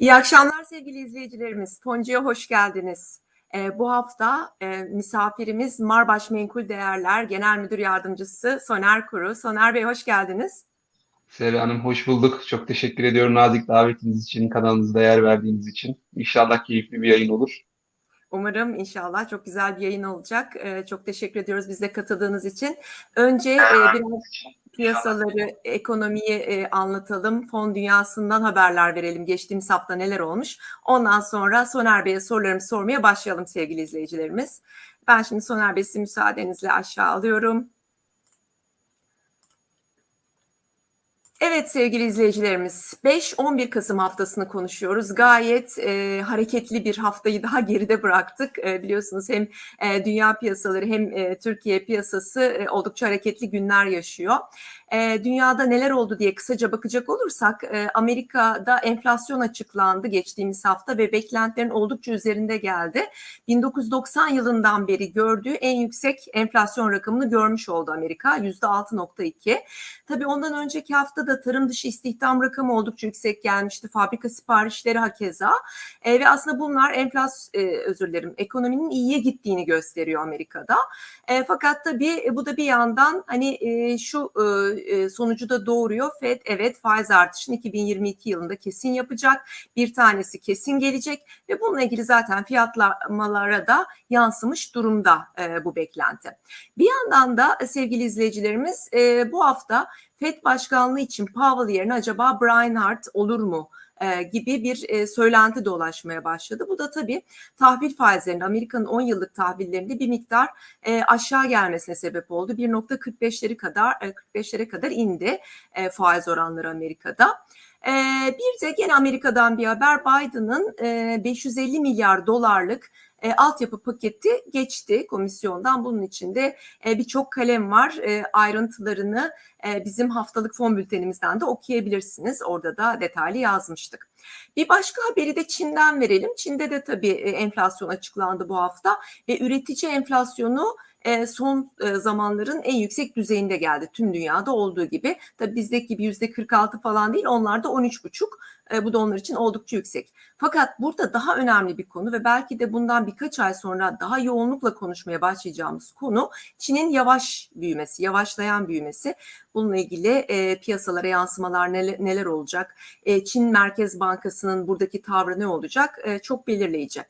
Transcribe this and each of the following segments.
İyi akşamlar sevgili izleyicilerimiz. Foncu'ya hoş geldiniz. Ee, bu hafta e, misafirimiz Marbaş Menkul Değerler Genel Müdür Yardımcısı Soner Kuru. Soner Bey hoş geldiniz. Serra Hanım hoş bulduk. Çok teşekkür ediyorum nazik davetiniz için, kanalınıza değer verdiğiniz için. İnşallah keyifli bir yayın olur. Umarım inşallah çok güzel bir yayın olacak. Ee, çok teşekkür ediyoruz bize katıldığınız için. Önce e, biraz piyasaları, ekonomiyi e, anlatalım. Fon dünyasından haberler verelim. Geçtiğimiz hafta neler olmuş? Ondan sonra Soner Bey'e sorularımı sormaya başlayalım sevgili izleyicilerimiz. Ben şimdi Soner Bey müsaadenizle aşağı alıyorum. Evet sevgili izleyicilerimiz 5-11 Kasım haftasını konuşuyoruz. Gayet e, hareketli bir haftayı daha geride bıraktık. E, biliyorsunuz hem e, dünya piyasaları hem e, Türkiye piyasası e, oldukça hareketli günler yaşıyor. E, dünyada neler oldu diye kısaca bakacak olursak e, Amerika'da enflasyon açıklandı geçtiğimiz hafta ve beklentilerin oldukça üzerinde geldi. 1990 yılından beri gördüğü en yüksek enflasyon rakamını görmüş oldu Amerika %6.2. Tabii ondan önceki hafta da tarım dışı istihdam rakamı oldukça yüksek gelmişti. Fabrika siparişleri hakeza. E, ve aslında bunlar enflasyon e, özür dilerim ekonominin iyiye gittiğini gösteriyor Amerika'da. Fakat tabii bu da bir yandan hani şu sonucu da doğuruyor. FED evet faiz artışını 2022 yılında kesin yapacak. Bir tanesi kesin gelecek ve bununla ilgili zaten fiyatlamalara da yansımış durumda e, bu beklenti. Bir yandan da e, sevgili izleyicilerimiz e, bu hafta FED başkanlığı için Powell yerine acaba Brian Hart olur mu? E, gibi bir e, söylenti dolaşmaya başladı. Bu da tabii tahvil faizlerinde Amerika'nın 10 yıllık tahvillerinde bir miktar e, aşağı gelmesine sebep oldu. 1.45'leri kadar 45'lere kadar indi faiz oranları Amerika'da. Bir de gene Amerika'dan bir haber Biden'ın 550 milyar dolarlık e, altyapı paketi geçti komisyondan. Bunun içinde e, birçok kalem var. E, ayrıntılarını e, bizim haftalık fon bültenimizden de okuyabilirsiniz. Orada da detaylı yazmıştık. Bir başka haberi de Çin'den verelim. Çin'de de tabii e, enflasyon açıklandı bu hafta ve üretici enflasyonu e, son e, zamanların en yüksek düzeyinde geldi tüm dünyada olduğu gibi. Tabii bizdeki gibi yüzde 46 falan değil onlarda 13,5 e, bu da onlar için oldukça yüksek. Fakat burada daha önemli bir konu ve belki de bundan birkaç ay sonra daha yoğunlukla konuşmaya başlayacağımız konu Çin'in yavaş büyümesi, yavaşlayan büyümesi. Bununla ilgili e, piyasalara yansımalar neler, neler olacak? E, Çin Merkez Bankası'nın buradaki tavrı ne olacak? E, çok belirleyici.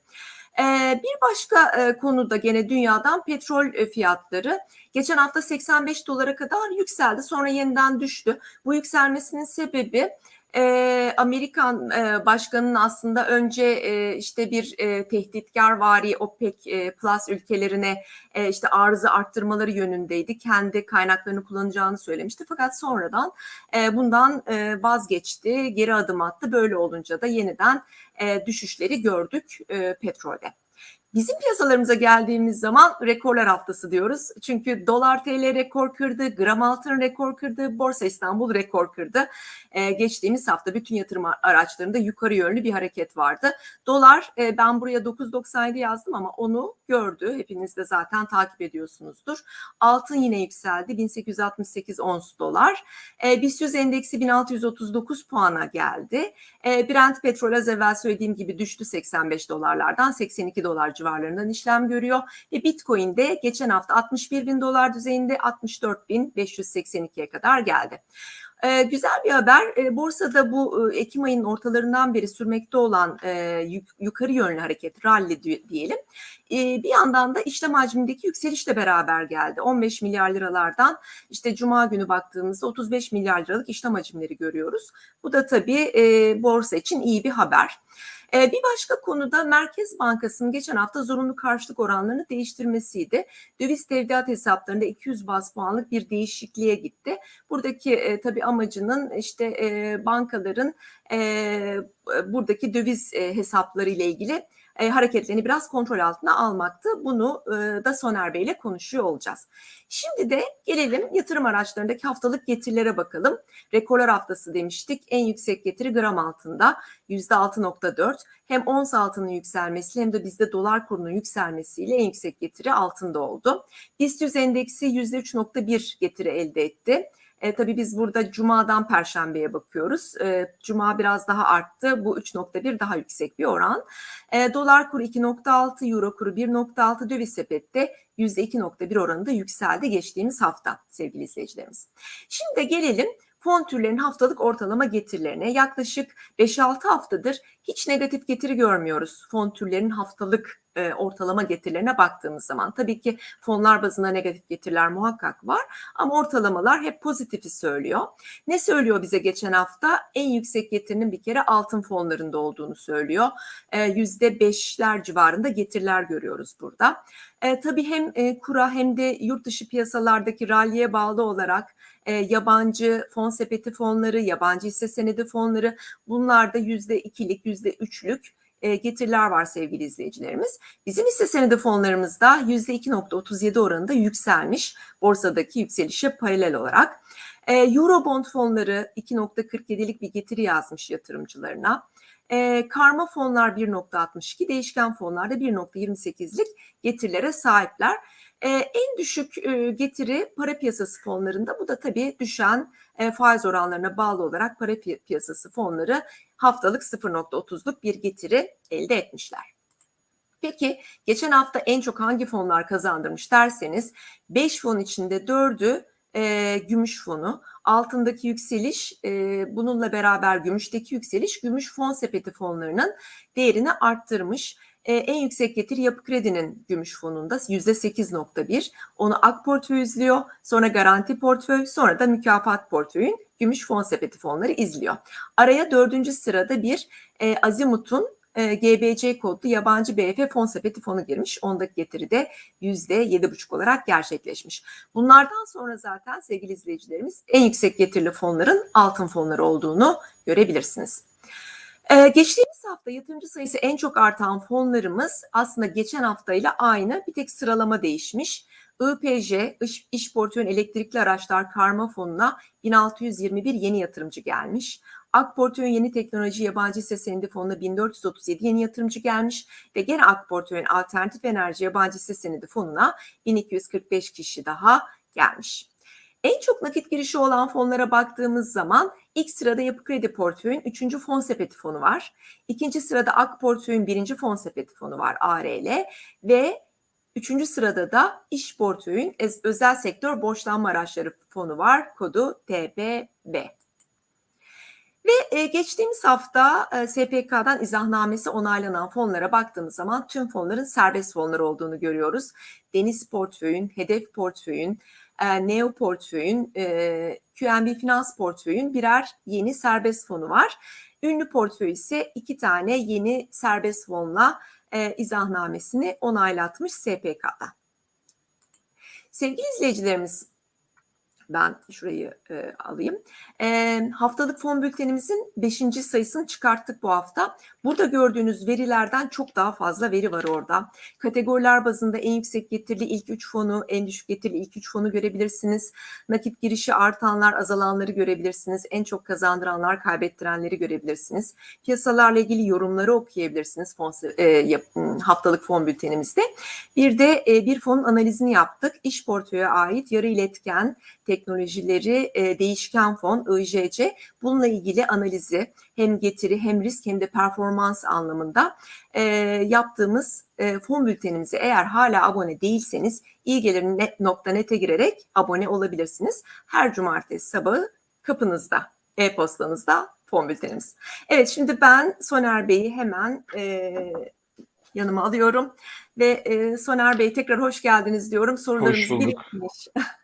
Bir başka konu da gene dünyadan petrol fiyatları. Geçen hafta 85 dolara kadar yükseldi sonra yeniden düştü. Bu yükselmesinin sebebi e, Amerikan e, başkanının aslında önce e, işte bir e, tehditkar vari OPEC e, Plus ülkelerine e, işte arzı arttırmaları yönündeydi. Kendi kaynaklarını kullanacağını söylemişti. Fakat sonradan e, bundan e, vazgeçti, geri adım attı. Böyle olunca da yeniden e, düşüşleri gördük e, petrolde. Bizim piyasalarımıza geldiğimiz zaman rekorlar haftası diyoruz. Çünkü dolar TL rekor kırdı, gram altın rekor kırdı, Borsa İstanbul rekor kırdı. Ee, geçtiğimiz hafta bütün yatırım araçlarında yukarı yönlü bir hareket vardı. Dolar e, ben buraya 9.97 yazdım ama onu gördü. Hepiniz de zaten takip ediyorsunuzdur. Altın yine yükseldi. 1868 ons dolar. E, BIST 100 endeksi 1639 puana geldi. E, Brent petrol az evvel söylediğim gibi düştü 85 dolarlardan 82 dolar civarlarından işlem görüyor. Ve Bitcoin de geçen hafta 61 bin dolar düzeyinde 64 bin 582'ye kadar geldi. Ee, güzel bir haber. Ee, borsada bu e, Ekim ayının ortalarından beri sürmekte olan e, yuk, yukarı yönlü hareket, rally diyelim. E, bir yandan da işlem hacmindeki yükselişle beraber geldi. 15 milyar liralardan işte Cuma günü baktığımızda 35 milyar liralık işlem hacimleri görüyoruz. Bu da tabii e, borsa için iyi bir haber. E, bir başka konuda Merkez Bankası'nın geçen hafta zorunlu karşılık oranlarını değiştirmesiydi. Döviz tevdiat hesaplarında 200 bas puanlık bir değişikliğe gitti. Buradaki e, tabii amacının işte e, bankaların e, buradaki döviz e, hesapları ile ilgili e, hareketlerini biraz kontrol altına almaktı. Bunu e, da Soner Bey ile konuşuyor olacağız. Şimdi de gelelim yatırım araçlarındaki haftalık getirilere bakalım. Rekorlar haftası demiştik. En yüksek getiri gram altında %6.4. Hem ons altının yükselmesiyle hem de bizde dolar kurunun yükselmesiyle en yüksek getiri altında oldu. BIST 100 endeksi %3.1 getiri elde etti. E, tabii biz burada Cuma'dan Perşembe'ye bakıyoruz. E, Cuma biraz daha arttı. Bu 3.1 daha yüksek bir oran. E, dolar kuru 2.6, Euro kuru 1.6, döviz sepette %2.1 oranında yükseldi geçtiğimiz hafta sevgili izleyicilerimiz. Şimdi gelelim fon türlerinin haftalık ortalama getirilerine. Yaklaşık 5-6 haftadır hiç negatif getiri görmüyoruz fon türlerinin haftalık e, ortalama getirilerine baktığımız zaman. Tabii ki fonlar bazında negatif getiriler muhakkak var ama ortalamalar hep pozitifi söylüyor. Ne söylüyor bize geçen hafta? En yüksek getirinin bir kere altın fonlarında olduğunu söylüyor. E, %5'ler civarında getiriler görüyoruz burada. E, tabii hem e, kura hem de yurt dışı piyasalardaki ralliye bağlı olarak e, yabancı fon sepeti fonları, yabancı hisse senedi fonları bunlarda yüzde ikilik, yüzde üçlük e, getiriler var sevgili izleyicilerimiz. Bizim hisse senedi fonlarımızda yüzde 2.37 oranında yükselmiş borsadaki yükselişe paralel olarak. E, Eurobond fonları 2.47'lik bir getiri yazmış yatırımcılarına. E, karma fonlar 1.62, değişken fonlar da 1.28'lik getirilere sahipler. E, en düşük e, getiri para piyasası fonlarında bu da tabii düşen e, faiz oranlarına bağlı olarak para pi- piyasası fonları haftalık 0.30'luk bir getiri elde etmişler. Peki geçen hafta en çok hangi fonlar kazandırmış derseniz 5 fon içinde 4'ü e, gümüş fonu. Altındaki yükseliş e, bununla beraber gümüşteki yükseliş gümüş fon sepeti fonlarının değerini arttırmış. E, en yüksek getiri yapı kredinin gümüş fonunda %8.1. Onu ak portföy izliyor. Sonra garanti portföy sonra da mükafat portföyün gümüş fon sepeti fonları izliyor. Araya dördüncü sırada bir e, Azimut'un e, GBC kodlu yabancı BF fon sepeti fonu girmiş. Ondaki getiri de %7,5 olarak gerçekleşmiş. Bunlardan sonra zaten sevgili izleyicilerimiz en yüksek getirili fonların altın fonları olduğunu görebilirsiniz. Ee, geçtiğimiz hafta yatırımcı sayısı en çok artan fonlarımız aslında geçen haftayla aynı. Bir tek sıralama değişmiş. IPJ, İş, İş Portföyün Elektrikli Araçlar Karma Fonu'na 1621 yeni yatırımcı gelmiş. Ak Portföyün Yeni Teknoloji Yabancı Hisse Senedi Fonu'na 1437 yeni yatırımcı gelmiş ve gene Ak Portföyün Alternatif Enerji Yabancı Hisse Senedi Fonu'na 1245 kişi daha gelmiş. En çok nakit girişi olan fonlara baktığımız zaman ilk sırada Yapı Kredi Portföyün 3. fon sepeti fonu var. İkinci sırada Ak Portföyün 1. fon sepeti fonu var ARL ve Üçüncü sırada da İş Portföyün Özel Sektör Borçlanma Araçları fonu var. Kodu TBB. Ve e, geçtiğimiz hafta e, SPK'dan izahnamesi onaylanan fonlara baktığımız zaman tüm fonların serbest fonlar olduğunu görüyoruz. Deniz Portföyün, Hedef Portföyün, e, Neo Portföyün, e, QNB Finans Portföyün birer yeni serbest fonu var. Ünlü portföy ise iki tane yeni serbest fonla e, izahnamesini onaylatmış SPK'da. Sevgili izleyicilerimiz, ben şurayı e, alayım. E, haftalık fon bültenimizin 5. sayısını çıkarttık bu hafta. Burada gördüğünüz verilerden çok daha fazla veri var orada. Kategoriler bazında en yüksek getirili ilk 3 fonu, en düşük getirili ilk 3 fonu görebilirsiniz. Nakit girişi artanlar, azalanları görebilirsiniz. En çok kazandıranlar, kaybettirenleri görebilirsiniz. Piyasalarla ilgili yorumları okuyabilirsiniz fon, e, haftalık fon bültenimizde. Bir de e, bir fonun analizini yaptık. İş portföye ait yarı iletken teknolojileri e, değişken fon IJC bununla ilgili analizi hem getiri hem risk hem de performans anlamında e, yaptığımız e, fon bültenimize eğer hala abone değilseniz iyigelir.net'e girerek abone olabilirsiniz. Her cumartesi sabahı kapınızda, e-postanızda fon bültenimiz. Evet şimdi ben Soner Bey'i hemen e, yanıma alıyorum ve e, Soner Bey tekrar hoş geldiniz diyorum. Sorularımız birikmiş.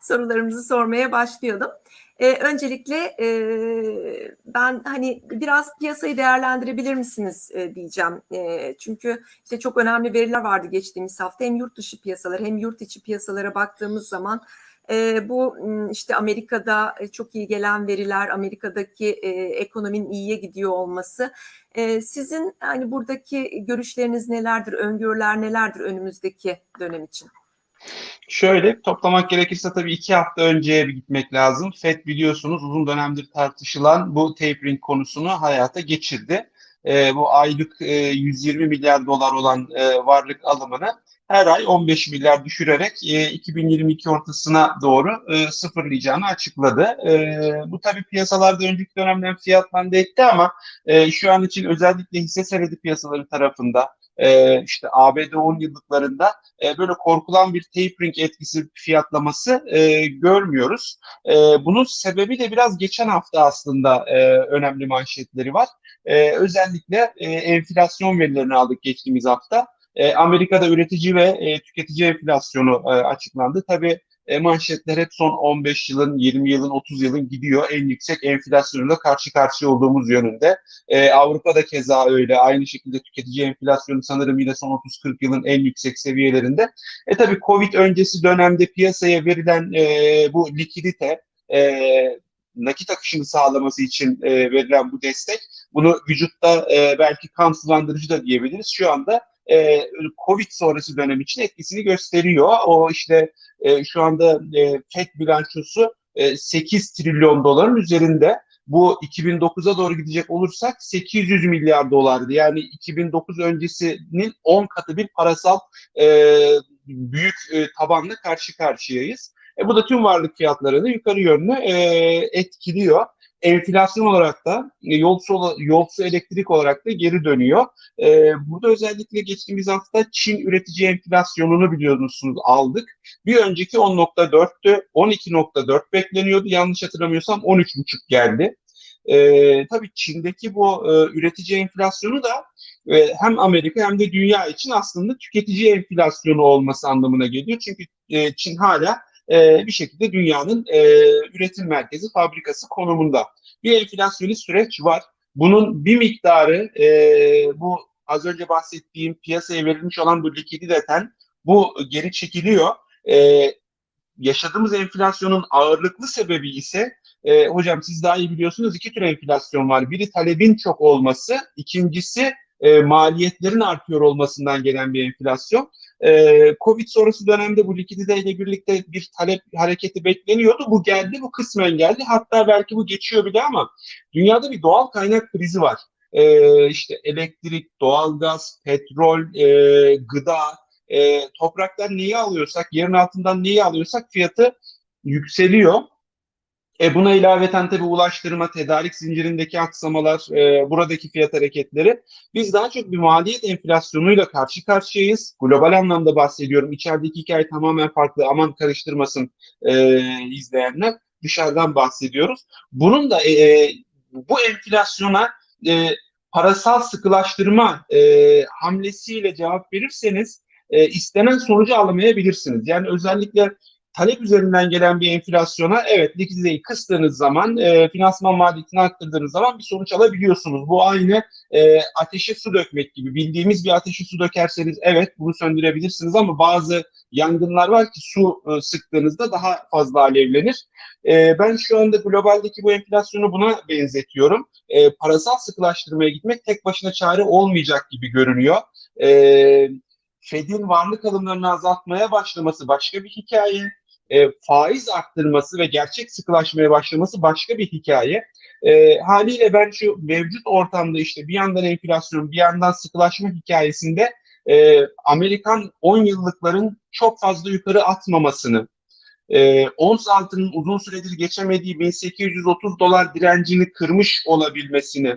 Sorularımızı sormaya başlayalım. Ee, öncelikle e, ben hani biraz piyasayı değerlendirebilir misiniz e, diyeceğim. E, çünkü işte çok önemli veriler vardı geçtiğimiz hafta. Hem yurt dışı piyasalar hem yurt içi piyasalara baktığımız zaman e, bu işte Amerika'da e, çok iyi gelen veriler, Amerika'daki e, ekonominin iyiye gidiyor olması. E, sizin hani buradaki görüşleriniz nelerdir, öngörüler nelerdir önümüzdeki dönem için? Şöyle toplamak gerekirse tabii iki hafta önceye bir gitmek lazım. FED biliyorsunuz uzun dönemdir tartışılan bu tapering konusunu hayata geçirdi. Ee, bu aylık e, 120 milyar dolar olan e, varlık alımını her ay 15 milyar düşürerek e, 2022 ortasına doğru e, sıfırlayacağını açıkladı. E, bu tabii piyasalarda önceki dönemden fiyatlandı etti ama e, şu an için özellikle hisse senedi piyasaları tarafında e, işte ABD 10 yıllıklarında e, böyle korkulan bir tapering etkisi fiyatlaması e, görmüyoruz. E, bunun sebebi de biraz geçen hafta aslında e, önemli manşetleri var. E, özellikle e, enflasyon verilerini aldık geçtiğimiz hafta. E, Amerika'da üretici ve e, tüketici enflasyonu e, açıklandı. Tabii e, manşetler hep son 15 yılın, 20 yılın, 30 yılın gidiyor. En yüksek enflasyonla karşı karşıya olduğumuz yönünde. E, Avrupa'da keza öyle. Aynı şekilde tüketici enflasyonu sanırım yine son 30-40 yılın en yüksek seviyelerinde. E tabii Covid öncesi dönemde piyasaya verilen e, bu likidite, e, nakit akışını sağlaması için e, verilen bu destek, bunu vücutta e, belki kan sulandırıcı da diyebiliriz. Şu anda e, Covid sonrası dönem için etkisini gösteriyor. O işte e, şu anda e, FED bilançosu e, 8 trilyon doların üzerinde. Bu 2009'a doğru gidecek olursak 800 milyar dolardı. Yani 2009 öncesinin 10 katı bir parasal e, büyük e, tabanla karşı karşıyayız. E, bu da tüm varlık fiyatlarını yukarı yönlü e, etkiliyor enflasyon olarak da e, yolsu, yolsu elektrik olarak da geri dönüyor. E, burada özellikle geçtiğimiz hafta Çin üretici enflasyonunu biliyorsunuz aldık. Bir önceki 10.4'tü, 12.4 bekleniyordu. Yanlış hatırlamıyorsam 13.5 geldi. E, tabii Çin'deki bu e, üretici enflasyonu da e, hem Amerika hem de dünya için aslında tüketici enflasyonu olması anlamına geliyor. Çünkü e, Çin hala e, bir şekilde dünyanın e, üretim merkezi, fabrikası konumunda. Bir enflasyonist süreç var. Bunun bir miktarı e, bu az önce bahsettiğim piyasaya verilmiş olan bu likiditeten bu geri çekiliyor. E, yaşadığımız enflasyonun ağırlıklı sebebi ise e, hocam siz daha iyi biliyorsunuz iki tür enflasyon var. Biri talebin çok olması, ikincisi e, maliyetlerin artıyor olmasından gelen bir enflasyon. E, Covid sonrası dönemde bu likiditeyle birlikte bir talep hareketi bekleniyordu. Bu geldi, bu kısmen geldi. Hatta belki bu geçiyor bile ama dünyada bir doğal kaynak krizi var. E, işte elektrik, doğalgaz, petrol, e, gıda, e, topraktan neyi alıyorsak, yerin altından neyi alıyorsak fiyatı yükseliyor. E buna ilaveten tabii ulaştırma, tedarik zincirindeki aksamalar, e, buradaki fiyat hareketleri. Biz daha çok bir maliyet enflasyonuyla karşı karşıyayız. Global anlamda bahsediyorum. İçerideki hikaye tamamen farklı. Aman karıştırmasın e, izleyenler. Dışarıdan bahsediyoruz. Bunun da e, bu enflasyona e, parasal sıkılaştırma e, hamlesiyle cevap verirseniz e, istenen sonucu alamayabilirsiniz. Yani özellikle talep üzerinden gelen bir enflasyona evet likiditeyi kıstığınız zaman, e, finansman maliyetini arttırdığınız zaman bir sonuç alabiliyorsunuz. Bu aynı e, ateşe su dökmek gibi. Bildiğimiz bir ateşe su dökerseniz evet bunu söndürebilirsiniz ama bazı yangınlar var ki su e, sıktığınızda daha fazla alevlenir. E, ben şu anda globaldeki bu enflasyonu buna benzetiyorum. E, parasal sıkılaştırmaya gitmek tek başına çare olmayacak gibi görünüyor. E, Fed'in varlık alımlarını azaltmaya başlaması başka bir hikaye e, faiz arttırması ve gerçek sıkılaşmaya başlaması başka bir hikaye. E, haliyle ben şu mevcut ortamda işte bir yandan enflasyon bir yandan sıkılaşma hikayesinde e, Amerikan 10 yıllıkların çok fazla yukarı atmamasını, e, ons altının uzun süredir geçemediği 1830 dolar direncini kırmış olabilmesini,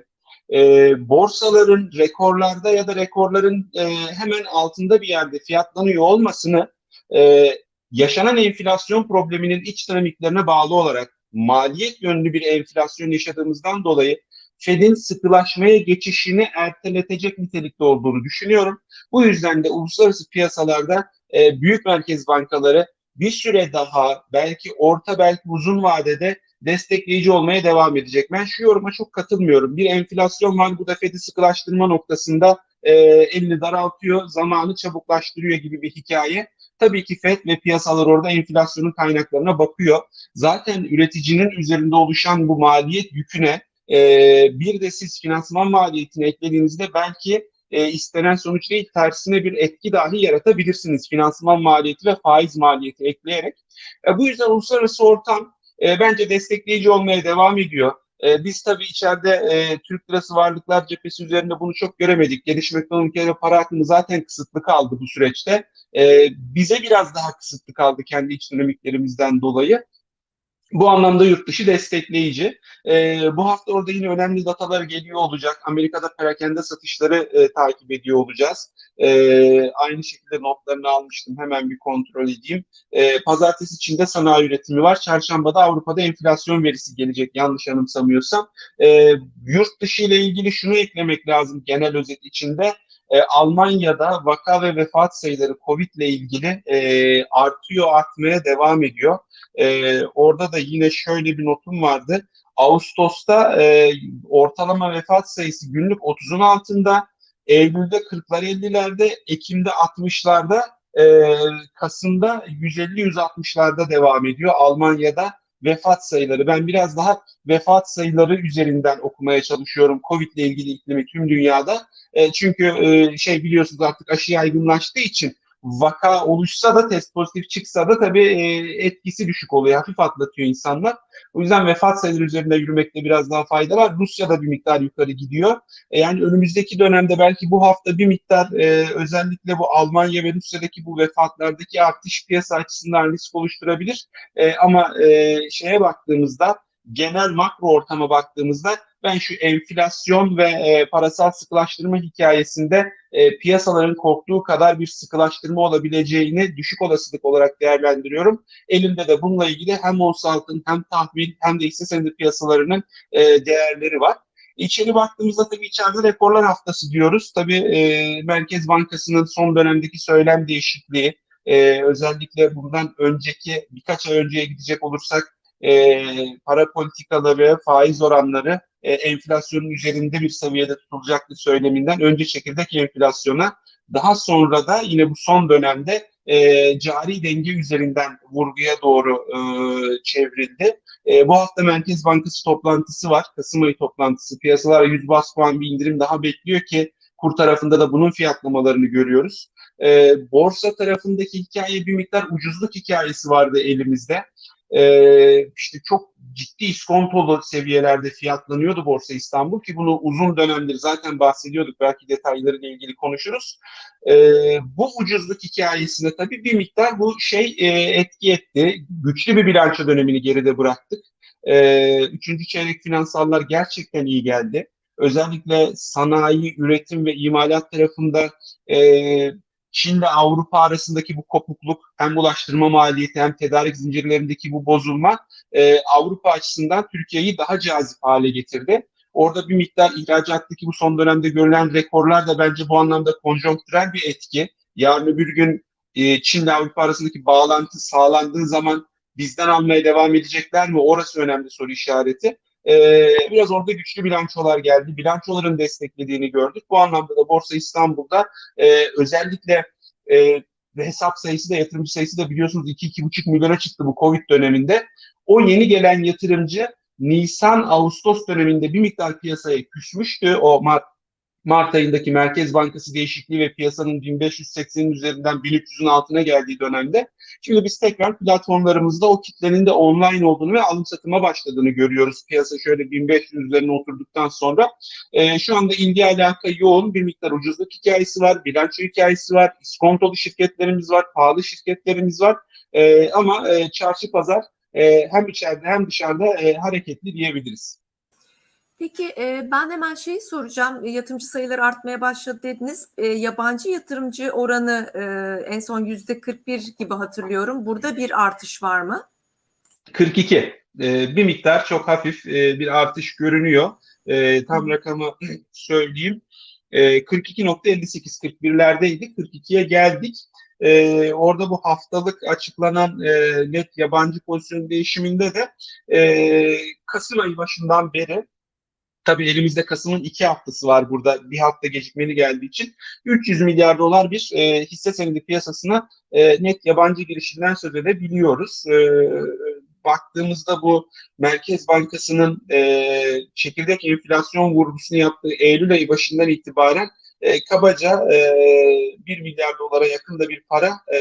e, borsaların rekorlarda ya da rekorların e, hemen altında bir yerde fiyatlanıyor olmasını e, yaşanan enflasyon probleminin iç dinamiklerine bağlı olarak maliyet yönlü bir enflasyon yaşadığımızdan dolayı Fed'in sıkılaşmaya geçişini erteletecek nitelikte olduğunu düşünüyorum. Bu yüzden de uluslararası piyasalarda e, büyük merkez bankaları bir süre daha belki orta belki uzun vadede destekleyici olmaya devam edecek. Ben şu yoruma çok katılmıyorum. Bir enflasyon var bu da Fed'i sıkılaştırma noktasında e, elini daraltıyor, zamanı çabuklaştırıyor gibi bir hikaye. Tabii ki FED ve piyasalar orada enflasyonun kaynaklarına bakıyor. Zaten üreticinin üzerinde oluşan bu maliyet yüküne e, bir de siz finansman maliyetini eklediğinizde belki e, istenen sonuç değil tersine bir etki dahi yaratabilirsiniz. Finansman maliyeti ve faiz maliyeti ekleyerek. E, bu yüzden uluslararası ortam e, bence destekleyici olmaya devam ediyor. E, biz tabii içeride e, Türk lirası varlıklar cephesi üzerinde bunu çok göremedik. Gelişmekte olan ülkelere para akımı zaten kısıtlı kaldı bu süreçte. E, bize biraz daha kısıtlı kaldı kendi iç dinamiklerimizden dolayı. Bu anlamda yurt dışı destekleyici. E, bu hafta orada yine önemli datalar geliyor olacak. Amerika'da perakende satışları e, takip ediyor olacağız. E, aynı şekilde notlarını almıştım. Hemen bir kontrol edeyim. E, pazartesi içinde sanayi üretimi var. Çarşambada Avrupa'da enflasyon verisi gelecek yanlış anımsamıyorsam. E, yurt dışı ile ilgili şunu eklemek lazım genel özet içinde. E, Almanya'da vaka ve vefat sayıları COVID ile ilgili e, artıyor, artmaya devam ediyor. E, orada da yine şöyle bir notum vardı. Ağustos'ta e, ortalama vefat sayısı günlük 30'un altında, Eylül'de 40'lar 50'lerde, Ekim'de 60'larda, e, Kasım'da 150-160'larda devam ediyor Almanya'da vefat sayıları. Ben biraz daha vefat sayıları üzerinden okumaya çalışıyorum COVID ile ilgili iklimi tüm dünyada. E, çünkü e, şey biliyorsunuz artık aşı yaygınlaştığı için vaka oluşsa da test pozitif çıksa da tabii e, etkisi düşük oluyor. Hafif atlatıyor insanlar. O yüzden vefat sayıları üzerinde yürümekte biraz daha fayda var. Rusya'da bir miktar yukarı gidiyor. E, yani önümüzdeki dönemde belki bu hafta bir miktar e, özellikle bu Almanya ve Rusya'daki bu vefatlardaki artış piyasa açısından risk oluşturabilir. Ama şeye baktığımızda genel makro ortama baktığımızda ben şu enflasyon ve e, parasal sıkılaştırma hikayesinde e, piyasaların korktuğu kadar bir sıkılaştırma olabileceğini düşük olasılık olarak değerlendiriyorum. Elimde de bununla ilgili hem ons altın hem tahvil hem de hisse senedi piyasalarının e, değerleri var. İçeri baktığımızda tabii içeride rekorlar haftası diyoruz. Tabii e, Merkez Bankası'nın son dönemdeki söylem değişikliği, e, özellikle bundan önceki birkaç ay önceye gidecek olursak e, para politikaları, faiz oranları e, enflasyonun üzerinde bir seviyede tutulacaktır söyleminden önce çekirdek enflasyona daha sonra da yine bu son dönemde e, cari denge üzerinden vurguya doğru e, çevrildi. E, bu hafta Merkez Bankası toplantısı var. Kasım ayı toplantısı. Piyasalar 100 bas puan bir indirim daha bekliyor ki kur tarafında da bunun fiyatlamalarını görüyoruz. E, borsa tarafındaki hikaye bir miktar ucuzluk hikayesi vardı elimizde e, işte çok ciddi iskontolu seviyelerde fiyatlanıyordu Borsa İstanbul ki bunu uzun dönemdir zaten bahsediyorduk. Belki detaylarıyla ilgili konuşuruz. E, bu ucuzluk hikayesine tabii bir miktar bu şey e, etki etti. Güçlü bir bilanço dönemini geride bıraktık. E, üçüncü çeyrek finansallar gerçekten iyi geldi. Özellikle sanayi, üretim ve imalat tarafında e, Çin'le Avrupa arasındaki bu kopukluk hem ulaştırma maliyeti hem tedarik zincirlerindeki bu bozulma e, Avrupa açısından Türkiye'yi daha cazip hale getirdi. Orada bir miktar ihracattaki bu son dönemde görülen rekorlar da bence bu anlamda konjonktürel bir etki. Yarın öbür gün e, Çin'le Avrupa arasındaki bağlantı sağlandığı zaman bizden almaya devam edecekler mi? Orası önemli soru işareti. Ee, biraz orada güçlü bilançolar geldi. Bilançoların desteklediğini gördük. Bu anlamda da Borsa İstanbul'da e, özellikle e, hesap sayısı da yatırımcı sayısı da biliyorsunuz 2-2,5 milyona çıktı bu Covid döneminde. O yeni gelen yatırımcı Nisan-Ağustos döneminde bir miktar piyasaya küsmüştü. O Mart ayındaki Merkez Bankası değişikliği ve piyasanın 1580'in üzerinden 1300'ün altına geldiği dönemde şimdi biz tekrar platformlarımızda o kitlenin de online olduğunu ve alım satıma başladığını görüyoruz. Piyasa şöyle 1500 üzerine oturduktan sonra e, şu anda ilgi alaka yoğun bir miktar ucuzluk hikayesi var, bilanço hikayesi var, iskontolu şirketlerimiz var, pahalı şirketlerimiz var e, ama e, çarşı pazar e, hem içeride hem dışarıda e, hareketli diyebiliriz. Peki e, ben hemen şeyi soracağım. Yatırımcı sayıları artmaya başladı dediniz. E, yabancı yatırımcı oranı e, en son yüzde 41 gibi hatırlıyorum. Burada bir artış var mı? 42. E, bir miktar çok hafif e, bir artış görünüyor. E, tam rakamı söyleyeyim. E, 42.58 41'lerdeydi. 42'ye geldik. E, orada bu haftalık açıklanan e, net yabancı pozisyon değişiminde de e, Kasım ayı başından beri Tabii elimizde Kasım'ın iki haftası var burada. Bir hafta gecikmeli geldiği için. 300 milyar dolar bir e, hisse senedi piyasasına e, net yabancı girişinden söz edebiliyoruz. E, baktığımızda bu Merkez Bankası'nın e, çekirdek enflasyon vurgusunu yaptığı Eylül ayı başından itibaren e, kabaca e, 1 milyar dolara yakın da bir para e,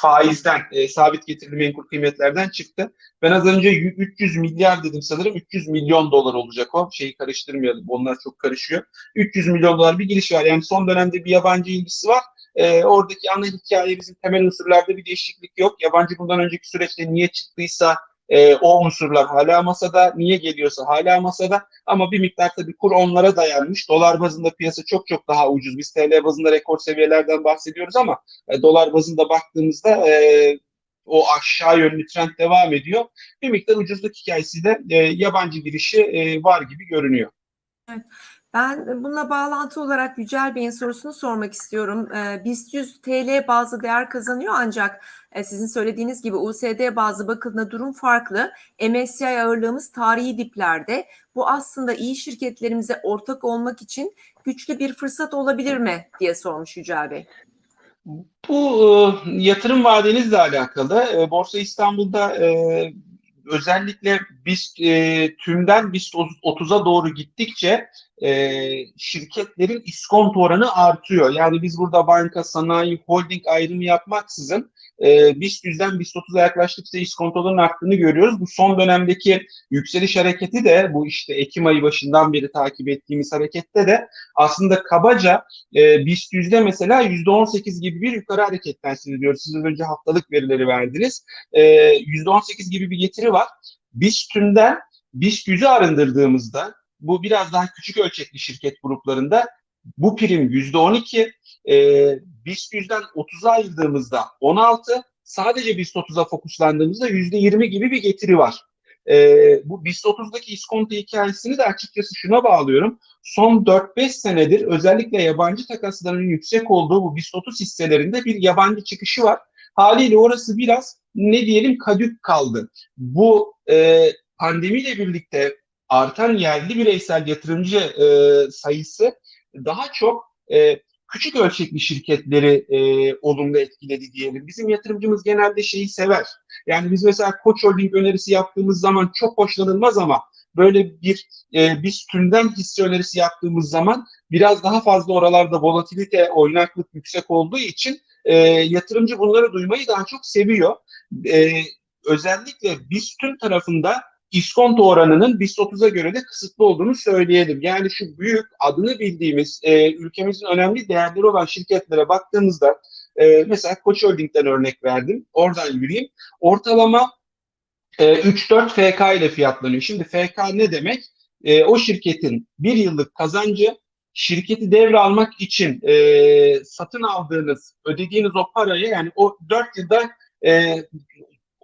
faizden, e, sabit getirili menkul kıymetlerden çıktı. Ben az önce 300 milyar dedim sanırım. 300 milyon dolar olacak o. Şeyi karıştırmayalım. Onlar çok karışıyor. 300 milyon dolar bir giriş var. Yani son dönemde bir yabancı ilgisi var. E, oradaki ana hikaye bizim temel unsurlarda bir değişiklik yok. Yabancı bundan önceki süreçte niye çıktıysa e, o unsurlar hala masada, niye geliyorsa hala masada ama bir miktar tabii kur onlara dayanmış. Dolar bazında piyasa çok çok daha ucuz. Biz TL bazında rekor seviyelerden bahsediyoruz ama e, dolar bazında baktığımızda e, o aşağı yönlü trend devam ediyor. Bir miktar ucuzluk hikayesi de e, yabancı girişi e, var gibi görünüyor. Ben bununla bağlantı olarak Yücel Bey'in sorusunu sormak istiyorum. Ee, BIST 100 TL bazı değer kazanıyor ancak e, sizin söylediğiniz gibi USD bazı bakıldığında durum farklı. MSCI ağırlığımız tarihi diplerde. Bu aslında iyi şirketlerimize ortak olmak için güçlü bir fırsat olabilir mi diye sormuş Yücel Bey. Bu e, yatırım vadenizle alakalı. E, Borsa İstanbul'da e, özellikle biz e, tümden biz 30'a doğru gittikçe e, şirketlerin iskonto oranı artıyor. Yani biz burada banka, sanayi, holding ayrımı yapmaksızın e, BIST 100'den BIST 30'a yaklaştıkça iskontoların arttığını görüyoruz. Bu son dönemdeki yükseliş hareketi de bu işte Ekim ayı başından beri takip ettiğimiz harekette de aslında kabaca e, BIST 100'de mesela %18 gibi bir yukarı hareketten söz ediyoruz. Siz önce haftalık verileri verdiniz. E, %18 gibi bir getiri var. BIST tümden BIST 100'ü arındırdığımızda bu biraz daha küçük ölçekli şirket gruplarında bu prim %12, e, BIST 100'den 30'a ayırdığımızda 16, sadece BIST 30'a fokuslandığımızda %20 gibi bir getiri var. E, bu BIST 30'daki iskonto hikayesini de açıkçası şuna bağlıyorum. Son 4-5 senedir özellikle yabancı takasların yüksek olduğu bu BIST 30 hisselerinde bir yabancı çıkışı var. Haliyle orası biraz ne diyelim kadük kaldı. Bu e, pandemiyle birlikte artan yerli bireysel yatırımcı e, sayısı daha çok e, küçük ölçekli şirketleri e, olumlu etkiledi diyelim. Bizim yatırımcımız genelde şeyi sever. Yani biz mesela Koç Holding önerisi yaptığımız zaman çok hoşlanılmaz ama böyle bir e, biz tümden hisse önerisi yaptığımız zaman biraz daha fazla oralarda volatilite, oynaklık yüksek olduğu için e, yatırımcı bunları duymayı daha çok seviyor. E, özellikle biz tüm tarafında iskonto oranının BIST 30'a göre de kısıtlı olduğunu söyleyelim. Yani şu büyük adını bildiğimiz e, ülkemizin önemli değerleri olan şirketlere baktığımızda e, mesela Koç Holding'den örnek verdim. Oradan yürüyeyim. Ortalama e, 3-4 FK ile fiyatlanıyor. Şimdi FK ne demek? E, o şirketin bir yıllık kazancı şirketi devralmak için e, satın aldığınız, ödediğiniz o parayı yani o 4 yılda e,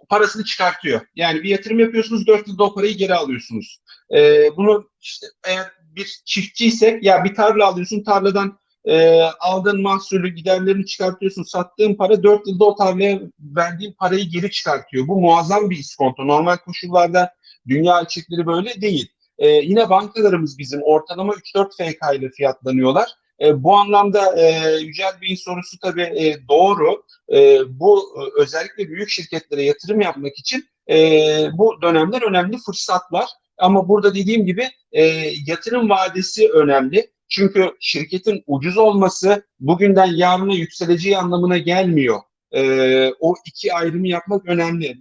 parasını çıkartıyor. Yani bir yatırım yapıyorsunuz 4 yılda o parayı geri alıyorsunuz. E, bunu işte eğer bir çiftçiysek ya bir tarla alıyorsun tarladan e, aldığın mahsulü giderlerini çıkartıyorsun sattığın para 4 yılda o tarlaya verdiğin parayı geri çıkartıyor. Bu muazzam bir iskonto. Normal koşullarda dünya ölçekleri böyle değil. E, yine bankalarımız bizim ortalama 3-4 FK ile fiyatlanıyorlar. E, bu anlamda e, Yücel Bey'in sorusu tabii e, doğru. E, bu e, özellikle büyük şirketlere yatırım yapmak için e, bu dönemler önemli fırsatlar. Ama burada dediğim gibi e, yatırım vadesi önemli. Çünkü şirketin ucuz olması bugünden yarına yükseleceği anlamına gelmiyor. E, o iki ayrımı yapmak önemli.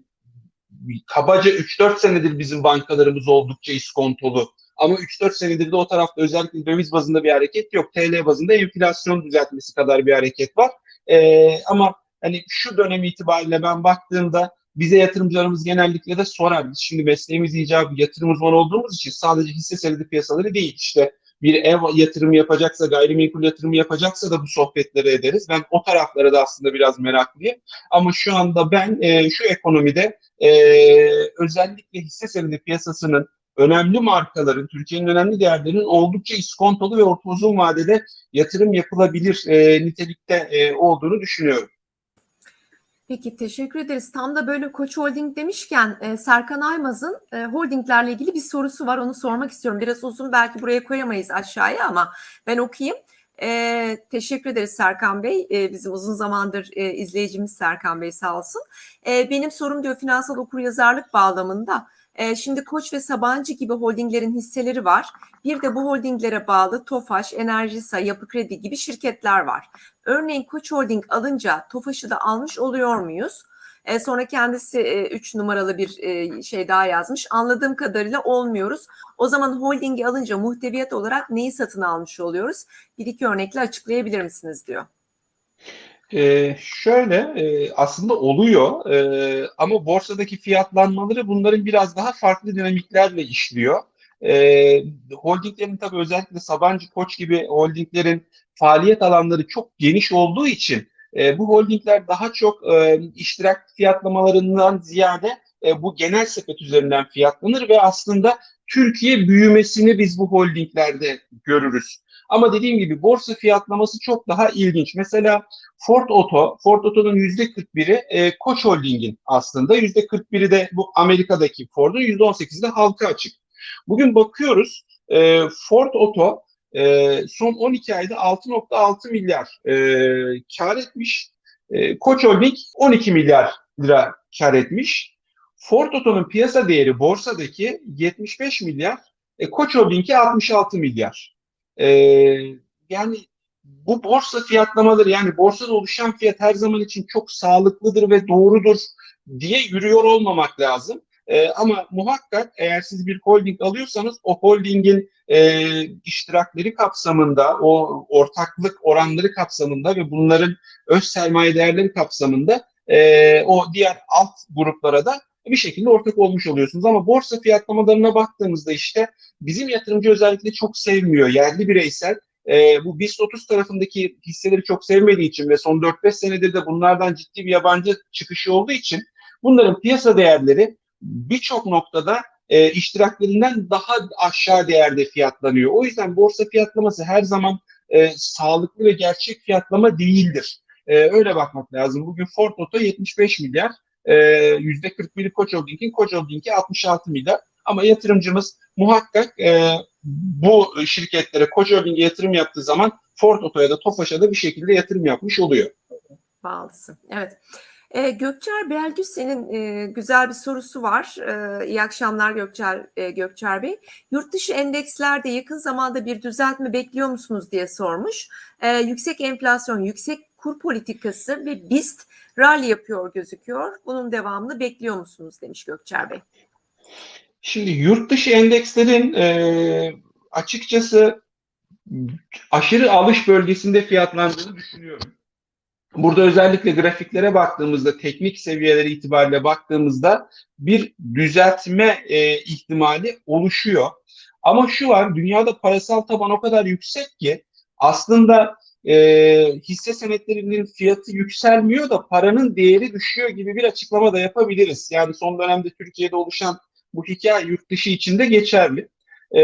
Kabaca 3-4 senedir bizim bankalarımız oldukça iskontolu. Ama 3-4 senedir de o tarafta özellikle döviz bazında bir hareket yok. TL bazında enflasyon düzeltmesi kadar bir hareket var. E, ama hani şu dönem itibariyle ben baktığımda bize yatırımcılarımız genellikle de sorar. Biz şimdi mesleğimiz icabı yatırım uzmanı olduğumuz için sadece hisse senedi piyasaları değil işte bir ev yatırımı yapacaksa, gayrimenkul yatırımı yapacaksa da bu sohbetleri ederiz. Ben o taraflara da aslında biraz meraklıyım. Ama şu anda ben e, şu ekonomide e, özellikle hisse senedi piyasasının önemli markaların, Türkiye'nin önemli değerlerinin oldukça iskontolu ve orta uzun vadede yatırım yapılabilir e, nitelikte e, olduğunu düşünüyorum. Peki teşekkür ederiz. Tam da böyle Koç Holding demişken e, Serkan Aymaz'ın e, holdinglerle ilgili bir sorusu var. Onu sormak istiyorum. Biraz uzun belki buraya koyamayız aşağıya ama ben okuyayım. E, teşekkür ederiz Serkan Bey. E, bizim uzun zamandır e, izleyicimiz Serkan Bey sağ olsun. E, benim sorum diyor finansal okuryazarlık bağlamında. E, şimdi Koç ve Sabancı gibi holdinglerin hisseleri var. Bir de bu holdinglere bağlı Tofaş, Enerjisa, Yapı Kredi gibi şirketler var. Örneğin Koç Holding alınca Tofaş'ı da almış oluyor muyuz? E, sonra kendisi 3 e, numaralı bir e, şey daha yazmış. Anladığım kadarıyla olmuyoruz. O zaman holdingi alınca muhteviyat olarak neyi satın almış oluyoruz? Bir iki örnekle açıklayabilir misiniz diyor. Ee, şöyle e, aslında oluyor e, ama borsadaki fiyatlanmaları bunların biraz daha farklı dinamiklerle işliyor. E, holdinglerin tabii özellikle Sabancı Koç gibi holdinglerin faaliyet alanları çok geniş olduğu için e, bu holdingler daha çok e, iştirak fiyatlamalarından ziyade e, bu genel sepet üzerinden fiyatlanır ve aslında Türkiye büyümesini biz bu holdinglerde görürüz. Ama dediğim gibi borsa fiyatlaması çok daha ilginç. Mesela Ford Oto, Ford yüzde 41'i e, Koç Holding'in aslında. Yüzde 41'i de bu Amerika'daki Ford'un, yüzde 18'i de halka açık. Bugün bakıyoruz e, Ford Oto e, son 12 ayda 6.6 milyar e, kar etmiş. E, Koç Holding 12 milyar lira kar etmiş. Ford Oto'nun piyasa değeri borsadaki 75 milyar, e, Koç Holding'i 66 milyar. E, yani bu borsa fiyatlamaları yani borsada oluşan fiyat her zaman için çok sağlıklıdır ve doğrudur diye yürüyor olmamak lazım. E, ama muhakkak eğer siz bir holding alıyorsanız o holdingin e, iştirakleri kapsamında, o ortaklık oranları kapsamında ve bunların öz sermaye değerleri kapsamında e, o diğer alt gruplara da bir şekilde ortak olmuş oluyorsunuz. Ama borsa fiyatlamalarına baktığımızda işte bizim yatırımcı özellikle çok sevmiyor. Yerli bireysel e, bu BIST 30 tarafındaki hisseleri çok sevmediği için ve son 4-5 senedir de bunlardan ciddi bir yabancı çıkışı olduğu için bunların piyasa değerleri birçok noktada e, iştiraklerinden daha aşağı değerde fiyatlanıyor. O yüzden borsa fiyatlaması her zaman e, sağlıklı ve gerçek fiyatlama değildir. E, öyle bakmak lazım. Bugün Ford Oto 75 milyar, e, %41'i Koç Holding'in, Koç Holding'i 66 milyar. Ama yatırımcımız muhakkak e, bu şirketlere Koç Holding'e yatırım yaptığı zaman Ford Oto'ya da Tofaş'a da bir şekilde yatırım yapmış oluyor. Bağlısın. Evet. E, Gökçer Belgüse'nin e, güzel bir sorusu var. E, iyi akşamlar Gökçer, e, Gökçer Bey. Yurt dışı endekslerde yakın zamanda bir düzeltme bekliyor musunuz diye sormuş. E, yüksek enflasyon, yüksek kur politikası ve BIST rally yapıyor gözüküyor. Bunun devamını bekliyor musunuz demiş Gökçer Bey. Şimdi yurt dışı endekslerin e, açıkçası aşırı alış bölgesinde fiyatlandığını düşünüyorum. Burada özellikle grafiklere baktığımızda, teknik seviyeleri itibariyle baktığımızda bir düzeltme e, ihtimali oluşuyor. Ama şu var, dünyada parasal taban o kadar yüksek ki aslında e, hisse senetlerinin fiyatı yükselmiyor da paranın değeri düşüyor gibi bir açıklama da yapabiliriz. Yani son dönemde Türkiye'de oluşan bu hikaye yurt dışı içinde geçerli. E,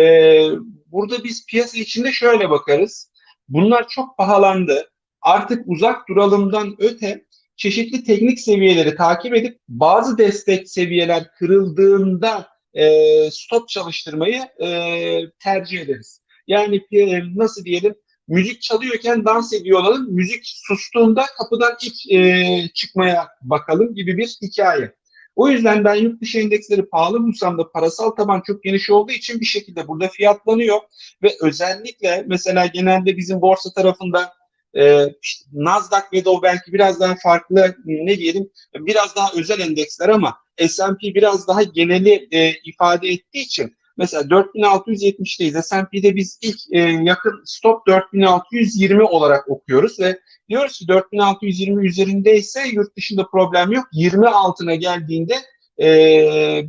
burada biz piyasa içinde şöyle bakarız. Bunlar çok pahalandı artık uzak duralımdan öte çeşitli teknik seviyeleri takip edip bazı destek seviyeler kırıldığında e, stop çalıştırmayı e, tercih ederiz. Yani e, nasıl diyelim müzik çalıyorken dans ediyor olalım, müzik sustuğunda kapıdan ilk e, çıkmaya bakalım gibi bir hikaye. O yüzden ben yurt dışı endeksleri pahalı bulsam da parasal taban çok geniş olduğu için bir şekilde burada fiyatlanıyor ve özellikle mesela genelde bizim borsa tarafında e, işte Nasdaq ve Dow belki biraz daha farklı ne diyelim biraz daha özel endeksler ama S&P biraz daha geneli e, ifade ettiği için mesela 4670'teyiz. S&P'de biz ilk e, yakın stop 4620 olarak okuyoruz ve diyoruz ki 4620 üzerindeyse yurt dışında problem yok. 20 altına geldiğinde e,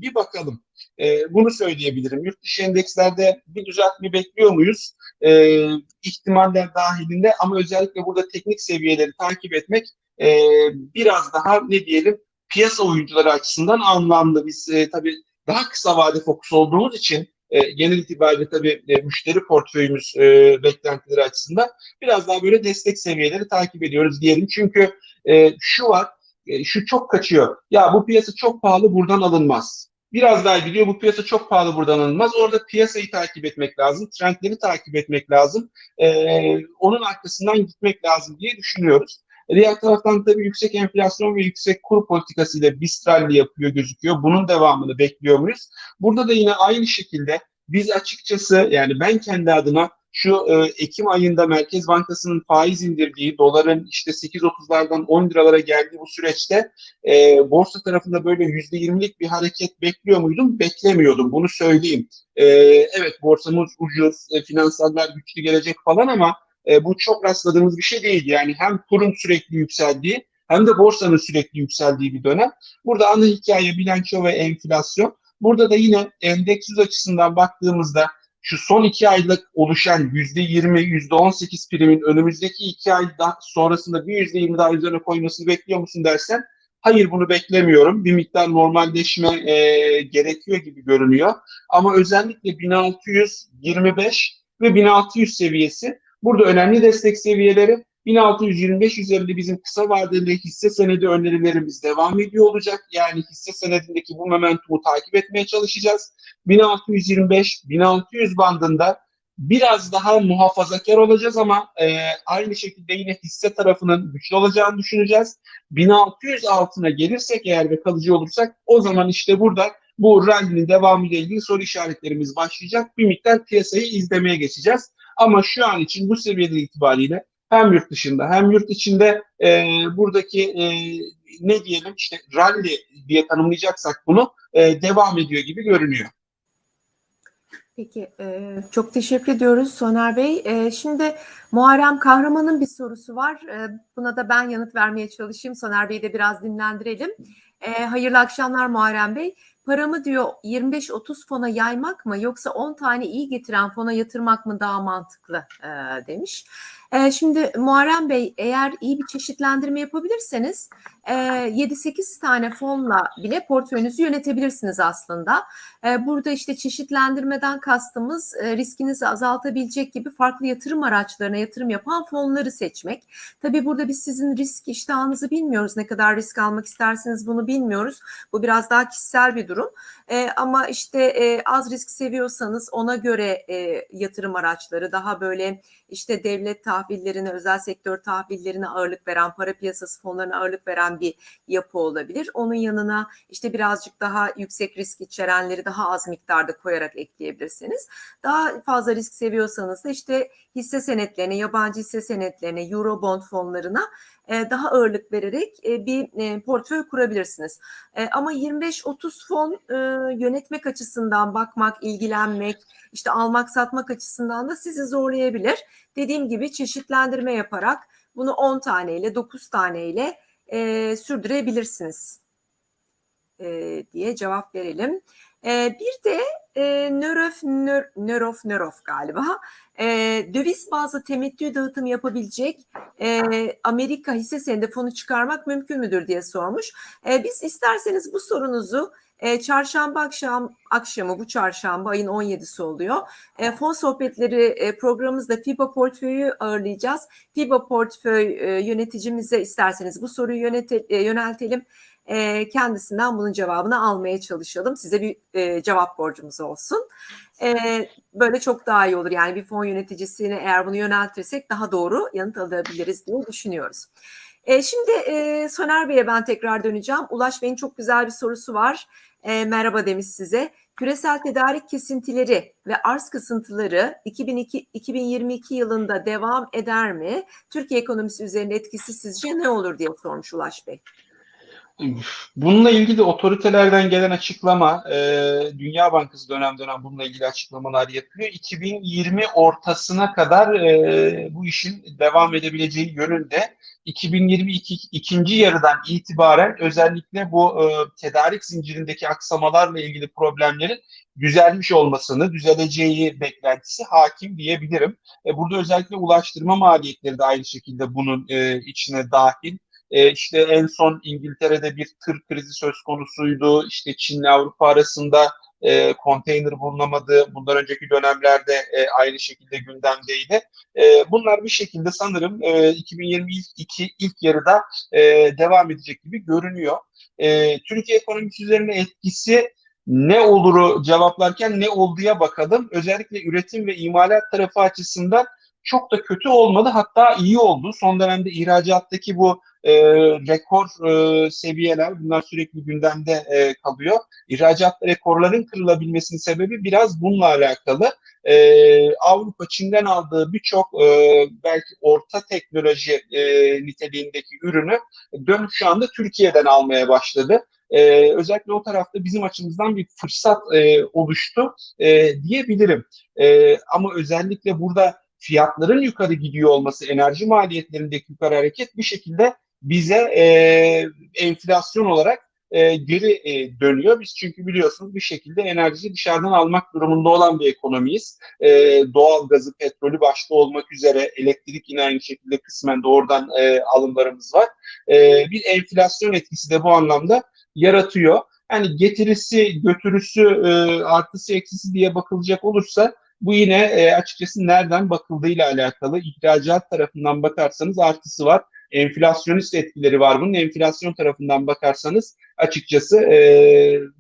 bir bakalım. E, bunu söyleyebilirim. Yurt dışı endekslerde bir düzeltme bekliyor muyuz? E, ihtimaller dahilinde ama özellikle burada teknik seviyeleri takip etmek e, biraz daha ne diyelim piyasa oyuncuları açısından anlamlı. Biz e, tabii daha kısa vade fokus olduğumuz için e, genel itibariyle tabii e, müşteri portföyümüz e, beklentileri açısından biraz daha böyle destek seviyeleri takip ediyoruz diyelim. Çünkü e, şu var, e, şu çok kaçıyor. Ya bu piyasa çok pahalı buradan alınmaz biraz daha gidiyor. Bu piyasa çok pahalı buradan alınmaz. Orada piyasayı takip etmek lazım. Trendleri takip etmek lazım. Ee, onun arkasından gitmek lazım diye düşünüyoruz. Diğer taraftan tabii yüksek enflasyon ve yüksek kur politikasıyla bistralli yapıyor gözüküyor. Bunun devamını bekliyor muyuz? Burada da yine aynı şekilde biz açıkçası yani ben kendi adıma şu e, Ekim ayında Merkez Bankası'nın faiz indirdiği doların işte 8.30'lardan 10 liralara geldiği bu süreçte e, borsa tarafında böyle %20'lik bir hareket bekliyor muydum? Beklemiyordum. Bunu söyleyeyim. E, evet borsamız ucuz, e, finansallar güçlü gelecek falan ama e, bu çok rastladığımız bir şey değil. Yani hem kurun sürekli yükseldiği hem de borsanın sürekli yükseldiği bir dönem. Burada ana hikaye bilanço ve enflasyon. Burada da yine endeks yüz açısından baktığımızda şu son iki aylık oluşan yüzde yirmi, yüzde on sekiz primin önümüzdeki iki ay sonrasında bir yüzde yirmi daha üzerine koymasını bekliyor musun dersen hayır bunu beklemiyorum. Bir miktar normalleşme e, gerekiyor gibi görünüyor. Ama özellikle 1625 ve 1600 seviyesi burada önemli destek seviyeleri 1625 üzerinde bizim kısa vadeli hisse senedi önerilerimiz devam ediyor olacak. Yani hisse senedindeki bu momentumu takip etmeye çalışacağız. 1625-1600 bandında biraz daha muhafazakar olacağız ama e, aynı şekilde yine hisse tarafının güçlü olacağını düşüneceğiz. 1600 altına gelirsek eğer ve kalıcı olursak o zaman işte burada bu rally'nin devamı ile ilgili soru işaretlerimiz başlayacak. Bir miktar piyasayı izlemeye geçeceğiz. Ama şu an için bu seviyede itibariyle hem yurt dışında hem yurt içinde e, buradaki e, ne diyelim işte rally diye tanımlayacaksak bunu e, devam ediyor gibi görünüyor. Peki, e, çok teşekkür ediyoruz Soner Bey. E, şimdi Muharrem Kahraman'ın bir sorusu var. E, buna da ben yanıt vermeye çalışayım. Soner Bey'i de biraz dinlendirelim. E, hayırlı akşamlar Muharrem Bey. Paramı diyor 25-30 fona yaymak mı yoksa 10 tane iyi getiren fona yatırmak mı daha mantıklı e, demiş. E, şimdi Muharrem Bey eğer iyi bir çeşitlendirme yapabilirseniz e, 7-8 tane fonla bile portföyünüzü yönetebilirsiniz aslında. E, burada işte çeşitlendirmeden kastımız e, riskinizi azaltabilecek gibi farklı yatırım araçlarına yatırım yapan fonları seçmek. Tabii burada biz sizin risk iştahınızı bilmiyoruz. Ne kadar risk almak isterseniz bunu bilmiyoruz. Bu biraz daha kişisel bir durum. E, ama işte e, az risk seviyorsanız ona göre e, yatırım araçları daha böyle işte devlet tahvillerine, özel sektör tahvillerine ağırlık veren, para piyasası fonlarına ağırlık veren bir yapı olabilir. Onun yanına işte birazcık daha yüksek risk içerenleri daha az miktarda koyarak ekleyebilirsiniz. Daha fazla risk seviyorsanız da işte hisse senetlerine, yabancı hisse senetlerine, Eurobond fonlarına daha ağırlık vererek bir portföy kurabilirsiniz. Ama 25-30 fon yönetmek açısından bakmak, ilgilenmek, işte almak satmak açısından da sizi zorlayabilir. Dediğim gibi çeşitlendirme yaparak bunu 10 taneyle 9 taneyle e, sürdürebilirsiniz e, diye cevap verelim. E, bir de e, Nörof, nör, Nörof, Nörof galiba e, döviz bazlı temettü dağıtım yapabilecek e, Amerika hisse senedi fonu çıkarmak mümkün müdür diye sormuş. E, biz isterseniz bu sorunuzu e, çarşamba akşam akşamı bu çarşamba ayın 17'si oluyor. E, fon sohbetleri e, programımızda FIBA portföyü ağırlayacağız. FIBA portföy e, yöneticimize isterseniz bu soruyu yönete, e, yöneltelim. E, kendisinden bunun cevabını almaya çalışalım. Size bir e, cevap borcumuz olsun. E, böyle çok daha iyi olur. Yani bir fon yöneticisine eğer bunu yöneltirsek daha doğru yanıt alabiliriz diye düşünüyoruz. E, şimdi e, Soner Bey'e ben tekrar döneceğim. Ulaş Bey'in çok güzel bir sorusu var. E, merhaba demiş size. Küresel tedarik kesintileri ve arz kısıntıları 2002, 2022 yılında devam eder mi? Türkiye ekonomisi üzerinde etkisi sizce ne olur diye sormuş Ulaş Bey. Bununla ilgili otoritelerden gelen açıklama, e, Dünya Bankası dönem dönem bununla ilgili açıklamalar yapıyor. 2020 ortasına kadar e, bu işin devam edebileceği yönünde. 2022 ikinci yarıdan itibaren özellikle bu e, tedarik zincirindeki aksamalarla ilgili problemlerin düzelmiş olmasını, düzeleceği beklentisi hakim diyebilirim. E, burada özellikle ulaştırma maliyetleri de aynı şekilde bunun e, içine dahil. E, işte en son İngiltere'de bir tır krizi söz konusuydu. İşte Çin'le Avrupa arasında e, konteyner bulunamadı. Bundan önceki dönemlerde e, aynı şekilde gündemdeydi. E, bunlar bir şekilde sanırım e, 2022 ilk yarıda e, devam edecek gibi görünüyor. E, Türkiye ekonomisi üzerine etkisi ne oluru cevaplarken ne olduğuya bakalım. Özellikle üretim ve imalat tarafı açısından çok da kötü olmadı hatta iyi oldu. Son dönemde ihracattaki bu e, rekor e, seviyeler bunlar sürekli gündemde e, kalıyor. İhracat rekorların kırılabilmesinin sebebi biraz bununla alakalı. E, Avrupa Çin'den aldığı birçok e, belki orta teknoloji e, niteliğindeki ürünü dönüp şu anda Türkiye'den almaya başladı. Ee, özellikle o tarafta bizim açımızdan bir fırsat e, oluştu e, diyebilirim. E, ama özellikle burada fiyatların yukarı gidiyor olması, enerji maliyetlerindeki yukarı hareket bir şekilde bize e, enflasyon olarak e, geri e, dönüyor. Biz çünkü biliyorsunuz bir şekilde enerjiyi dışarıdan almak durumunda olan bir ekonomiyiz. E, doğal gazı, petrolü başta olmak üzere elektrik yine aynı şekilde kısmen doğrudan e, alımlarımız var. E, bir enflasyon etkisi de bu anlamda yaratıyor. Yani getirisi, götürüsü, e, artısı, eksisi diye bakılacak olursa bu yine e, açıkçası nereden bakıldığıyla alakalı. İhracat tarafından bakarsanız artısı var enflasyonist etkileri var bunun. Enflasyon tarafından bakarsanız açıkçası e,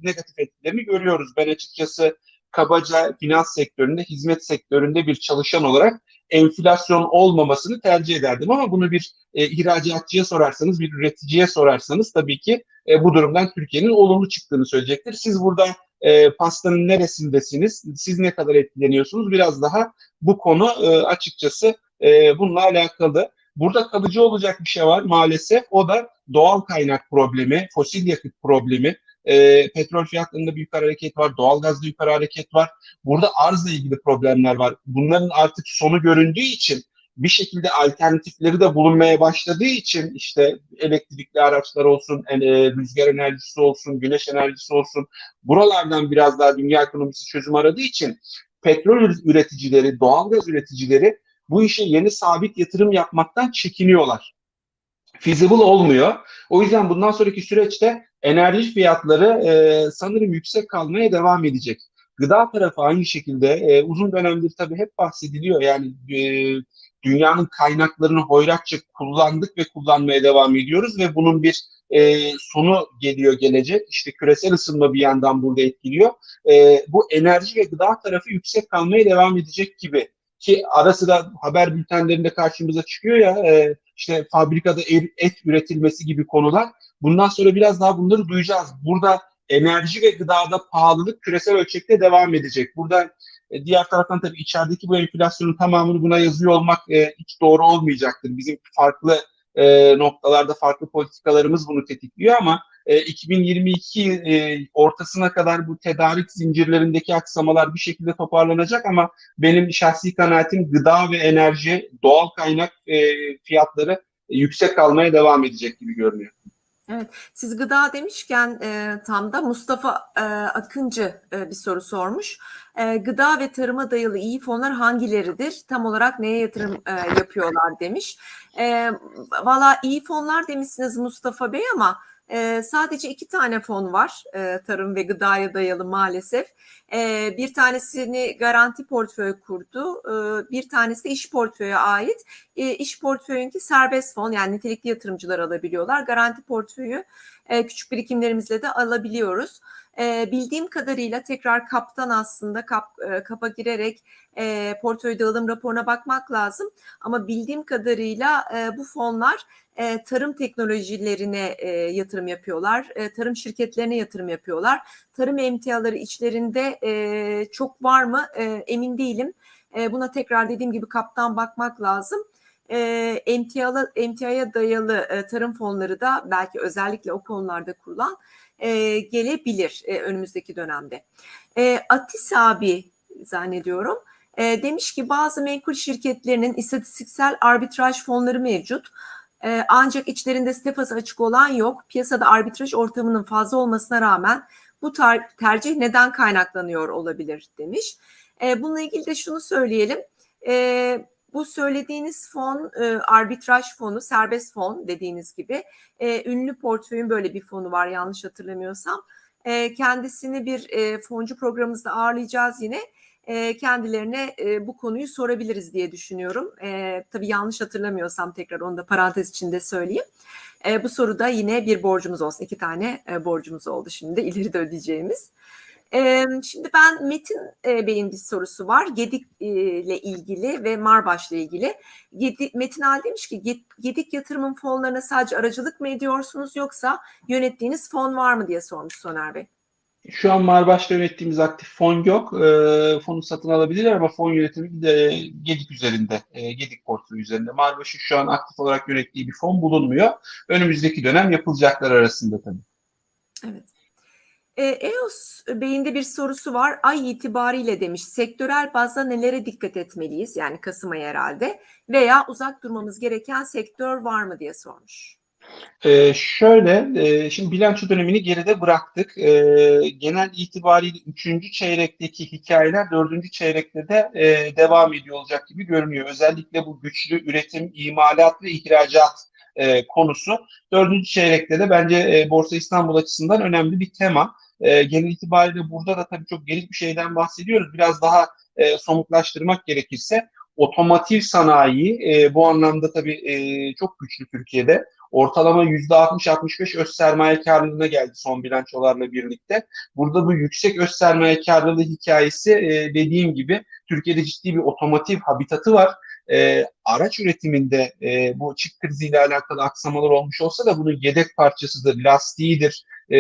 negatif etkilerini görüyoruz. Ben açıkçası kabaca finans sektöründe, hizmet sektöründe bir çalışan olarak enflasyon olmamasını tercih ederdim. Ama bunu bir e, ihracatçıya sorarsanız, bir üreticiye sorarsanız tabii ki e, bu durumdan Türkiye'nin olumlu çıktığını söyleyecektir. Siz burada e, pastanın neresindesiniz, siz ne kadar etkileniyorsunuz biraz daha bu konu e, açıkçası e, bununla alakalı. Burada kalıcı olacak bir şey var maalesef. O da doğal kaynak problemi, fosil yakıt problemi. E, petrol fiyatlarında yukarı hareket var, doğalgazda yukarı hareket var. Burada arzla ilgili problemler var. Bunların artık sonu göründüğü için bir şekilde alternatifleri de bulunmaya başladığı için işte elektrikli araçlar olsun, e, rüzgar enerjisi olsun, güneş enerjisi olsun buralardan biraz daha dünya ekonomisi çözüm aradığı için petrol üreticileri, doğalgaz üreticileri bu işe yeni sabit yatırım yapmaktan çekiniyorlar. Feasible olmuyor. O yüzden bundan sonraki süreçte enerji fiyatları e, sanırım yüksek kalmaya devam edecek. Gıda tarafı aynı şekilde e, uzun dönemdir tabii hep bahsediliyor. Yani e, dünyanın kaynaklarını hoyratça kullandık ve kullanmaya devam ediyoruz ve bunun bir e, sonu geliyor gelecek. İşte küresel ısınma bir yandan burada etkiliyor. E, bu enerji ve gıda tarafı yüksek kalmaya devam edecek gibi ki ara sıra haber bültenlerinde karşımıza çıkıyor ya e, işte fabrikada et üretilmesi gibi konular. Bundan sonra biraz daha bunları duyacağız. Burada enerji ve gıdada pahalılık küresel ölçekte devam edecek. Burada e, diğer taraftan tabii içerideki bu enflasyonun tamamını buna yazıyor olmak e, hiç doğru olmayacaktır. Bizim farklı e, noktalarda farklı politikalarımız bunu tetikliyor ama e, 2022 e, ortasına kadar bu tedarik zincirlerindeki aksamalar bir şekilde toparlanacak ama benim şahsi kanaatim gıda ve enerji, doğal kaynak e, fiyatları yüksek kalmaya devam edecek gibi görünüyor. Evet, siz gıda demişken e, tam da Mustafa e, Akıncı e, bir soru sormuş. E, gıda ve tarıma dayalı iyi fonlar hangileridir? Tam olarak neye yatırım e, yapıyorlar demiş. E, Valla iyi fonlar demişsiniz Mustafa Bey ama e, sadece iki tane fon var e, tarım ve gıdaya dayalı maalesef. E, bir tanesini garanti portföy kurdu, e, bir tanesi de iş portföye ait. E, iş portföyünki serbest fon yani nitelikli yatırımcılar alabiliyorlar. Garanti portföyü e, küçük birikimlerimizle de alabiliyoruz. E, bildiğim kadarıyla tekrar kaptan aslında kap, e, kapa girerek e, portföy dağılım raporuna bakmak lazım. Ama bildiğim kadarıyla e, bu fonlar e, tarım teknolojilerine e, yatırım yapıyorlar. E, tarım şirketlerine yatırım yapıyorlar. Tarım emtiaları içlerinde e, çok var mı e, emin değilim. E, buna tekrar dediğim gibi kaptan bakmak lazım. E, emtiaya dayalı e, tarım fonları da belki özellikle o konularda kurulan e, gelebilir e, önümüzdeki dönemde. E, Atis abi zannediyorum demiş ki bazı menkul şirketlerinin istatistiksel arbitraj fonları mevcut. Ancak içlerinde stefası açık olan yok. Piyasada arbitraj ortamının fazla olmasına rağmen bu tercih neden kaynaklanıyor olabilir demiş. E, bununla ilgili de şunu söyleyelim. E, bu söylediğiniz fon e, arbitraj fonu, serbest fon dediğiniz gibi. E, ünlü portföyün böyle bir fonu var yanlış hatırlamıyorsam. E, kendisini bir e, foncu programımızda ağırlayacağız yine. E, kendilerine e, bu konuyu sorabiliriz diye düşünüyorum. E, tabii yanlış hatırlamıyorsam tekrar onu da parantez içinde söyleyeyim. E, bu soruda yine bir borcumuz olsun. iki tane e, borcumuz oldu şimdi ileride ödeyeceğimiz. E, şimdi ben Metin e, Bey'in bir sorusu var. Gedik e, ile ilgili ve Marbaş ile ilgili. Gedik, Metin Ali demiş ki Gedik yatırımın fonlarına sadece aracılık mı ediyorsunuz yoksa yönettiğiniz fon var mı diye sormuş Soner Bey. Şu an Marbaş'ta yönettiğimiz aktif fon yok. E, fonu satın alabilirler ama fon yönetimi de Gedik üzerinde, e, Gedik portföyü üzerinde. Marbaş'ın şu an aktif olarak yönettiği bir fon bulunmuyor. Önümüzdeki dönem yapılacaklar arasında tabii. Evet. E, EOS Bey'inde bir sorusu var. Ay itibariyle demiş sektörel bazda nelere dikkat etmeliyiz? Yani Kasım ayı herhalde. Veya uzak durmamız gereken sektör var mı diye sormuş. Ee, şöyle, e, şimdi bilanço dönemini geride bıraktık. E, genel itibariyle üçüncü çeyrekteki hikayeler dördüncü çeyrekte de e, devam ediyor olacak gibi görünüyor. Özellikle bu güçlü üretim, imalat ve ihracat e, konusu dördüncü çeyrekte de bence e, Borsa İstanbul açısından önemli bir tema. E, genel itibariyle burada da tabii çok geniş bir şeyden bahsediyoruz. Biraz daha e, somutlaştırmak gerekirse otomotiv sanayi e, bu anlamda tabii e, çok güçlü Türkiye'de. Ortalama %60-65 öz sermaye karlılığına geldi son bilançolarla birlikte. Burada bu yüksek öz sermaye karlılığı hikayesi e, dediğim gibi Türkiye'de ciddi bir otomotiv habitatı var. E, araç üretiminde e, bu çip kriziyle alakalı aksamalar olmuş olsa da bunun yedek parçasıdır, lastiğidir e,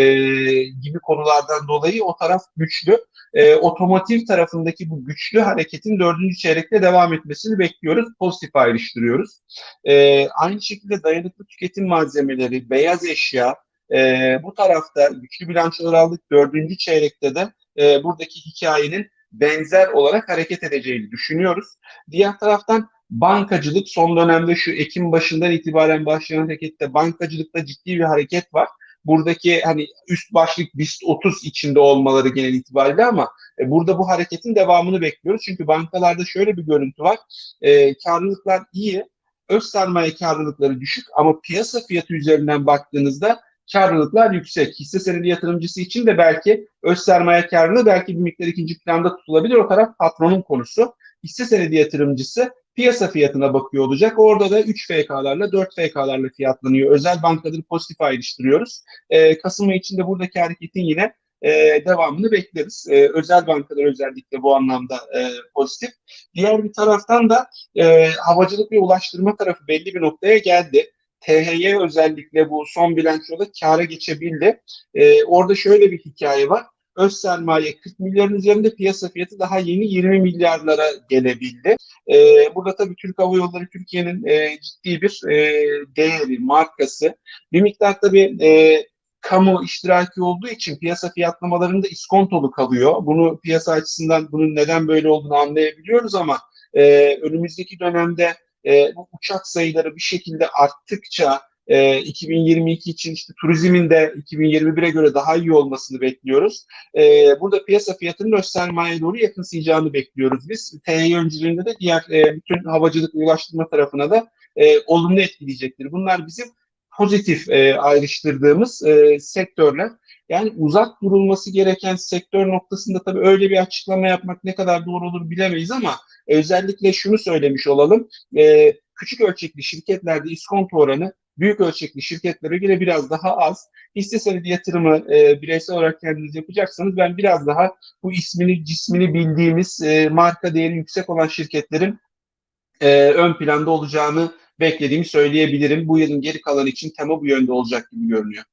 gibi konulardan dolayı o taraf güçlü. E, otomotiv tarafındaki bu güçlü hareketin dördüncü çeyrekte devam etmesini bekliyoruz. Pozitif ayrıştırıyoruz. E, aynı şekilde dayanıklı tüketim malzemeleri, beyaz eşya, e, bu tarafta güçlü bilançolar aldık. Dördüncü çeyrekte de e, buradaki hikayenin benzer olarak hareket edeceğini düşünüyoruz. Diğer taraftan bankacılık son dönemde şu Ekim başından itibaren başlayan harekette bankacılıkta ciddi bir hareket var. Buradaki hani üst başlık BIST 30 içinde olmaları genel itibariyle ama e, burada bu hareketin devamını bekliyoruz. Çünkü bankalarda şöyle bir görüntü var. E, karlılıklar iyi, öz sermaye karlılıkları düşük ama piyasa fiyatı üzerinden baktığınızda karlılıklar yüksek. Hisse senedi yatırımcısı için de belki öz sermaye karlılığı belki bir miktar ikinci planda tutulabilir. O taraf patronun konusu. Hisse senedi yatırımcısı piyasa fiyatına bakıyor olacak. Orada da 3 FK'larla 4 FK'larla fiyatlanıyor. Özel bankaları pozitif ayrıştırıyoruz. E, Kasım ayı içinde buradaki hareketin yine e, devamını bekleriz. E, özel bankalar özellikle bu anlamda e, pozitif. Diğer bir taraftan da e, havacılık ve ulaştırma tarafı belli bir noktaya geldi. THY özellikle bu son bilançoda kâra geçebildi. E, orada şöyle bir hikaye var. Öz sermaye 40 milyarın üzerinde piyasa fiyatı daha yeni 20 milyarlara gelebildi. E, burada tabii Türk Hava Yolları Türkiye'nin e, ciddi bir e, değeri, markası. Bir miktar tabii e, kamu iştiraki olduğu için piyasa fiyatlamalarında iskontolu kalıyor. Bunu piyasa açısından bunun neden böyle olduğunu anlayabiliyoruz ama e, önümüzdeki dönemde e, bu uçak sayıları bir şekilde arttıkça e, 2022 için işte turizmin de 2021'e göre daha iyi olmasını bekliyoruz. E, burada piyasa fiyatının öz sermayeye doğru yakınsayacağını bekliyoruz biz. TY öncülüğünde de diğer e, bütün havacılık ulaştırma tarafına da e, olumlu etkileyecektir. Bunlar bizim pozitif e, ayrıştırdığımız e, sektörler. Yani uzak durulması gereken sektör noktasında tabii öyle bir açıklama yapmak ne kadar doğru olur bilemeyiz ama özellikle şunu söylemiş olalım. E, küçük ölçekli şirketlerde iskonto oranı büyük ölçekli şirketlere göre biraz daha az. Hisse senedi yatırımı e, bireysel olarak kendiniz yapacaksanız ben biraz daha bu ismini cismini bildiğimiz e, marka değeri yüksek olan şirketlerin e, ön planda olacağını beklediğimi söyleyebilirim. Bu yılın geri kalanı için tema bu yönde olacak gibi görünüyor.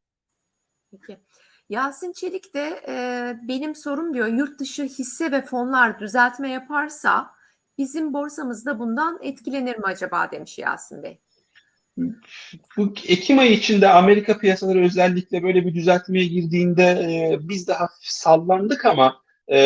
Peki. Yasin Çelik de e, benim sorum diyor yurt dışı hisse ve fonlar düzeltme yaparsa bizim borsamızda bundan etkilenir mi acaba demiş Yasin Bey. Bu Ekim ayı içinde Amerika piyasaları özellikle böyle bir düzeltmeye girdiğinde e, biz de hafif sallandık ama e,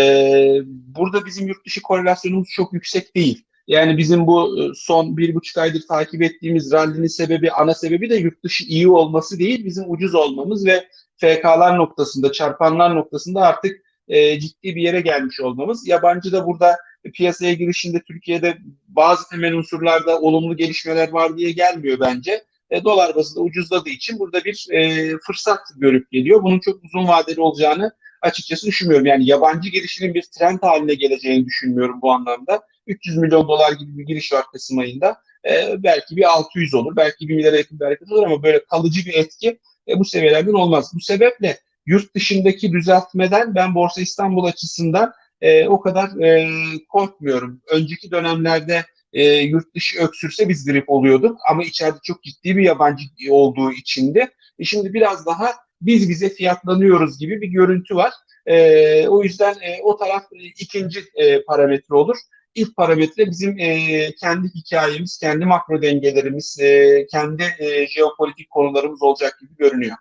burada bizim yurt dışı korelasyonumuz çok yüksek değil. Yani bizim bu son bir buçuk aydır takip ettiğimiz rallinin sebebi, ana sebebi de yurt dışı iyi olması değil, bizim ucuz olmamız ve FK'lar noktasında, çarpanlar noktasında artık e, ciddi bir yere gelmiş olmamız. Yabancı da burada piyasaya girişinde Türkiye'de bazı temel unsurlarda olumlu gelişmeler var diye gelmiyor bence. E, dolar bazında ucuzladığı için burada bir e, fırsat görüp geliyor. Bunun çok uzun vadeli olacağını açıkçası düşünmüyorum. Yani yabancı girişinin bir trend haline geleceğini düşünmüyorum bu anlamda. 300 milyon dolar gibi bir giriş var Kasım ayında. E, belki bir 600 olur, belki bir milyara yakın bir olur ama böyle kalıcı bir etki e, bu seviyelerden olmaz. Bu sebeple yurt dışındaki düzeltmeden ben Borsa İstanbul açısından e, o kadar e, korkmuyorum. Önceki dönemlerde e, yurt dışı öksürse biz grip oluyorduk ama içeride çok ciddi bir yabancı olduğu içindi. E şimdi biraz daha biz bize fiyatlanıyoruz gibi bir görüntü var. E, o yüzden e, o taraf e, ikinci e, parametre olur. İlk parametre bizim e, kendi hikayemiz, kendi makro dengelerimiz, e, kendi e, jeopolitik konularımız olacak gibi görünüyor.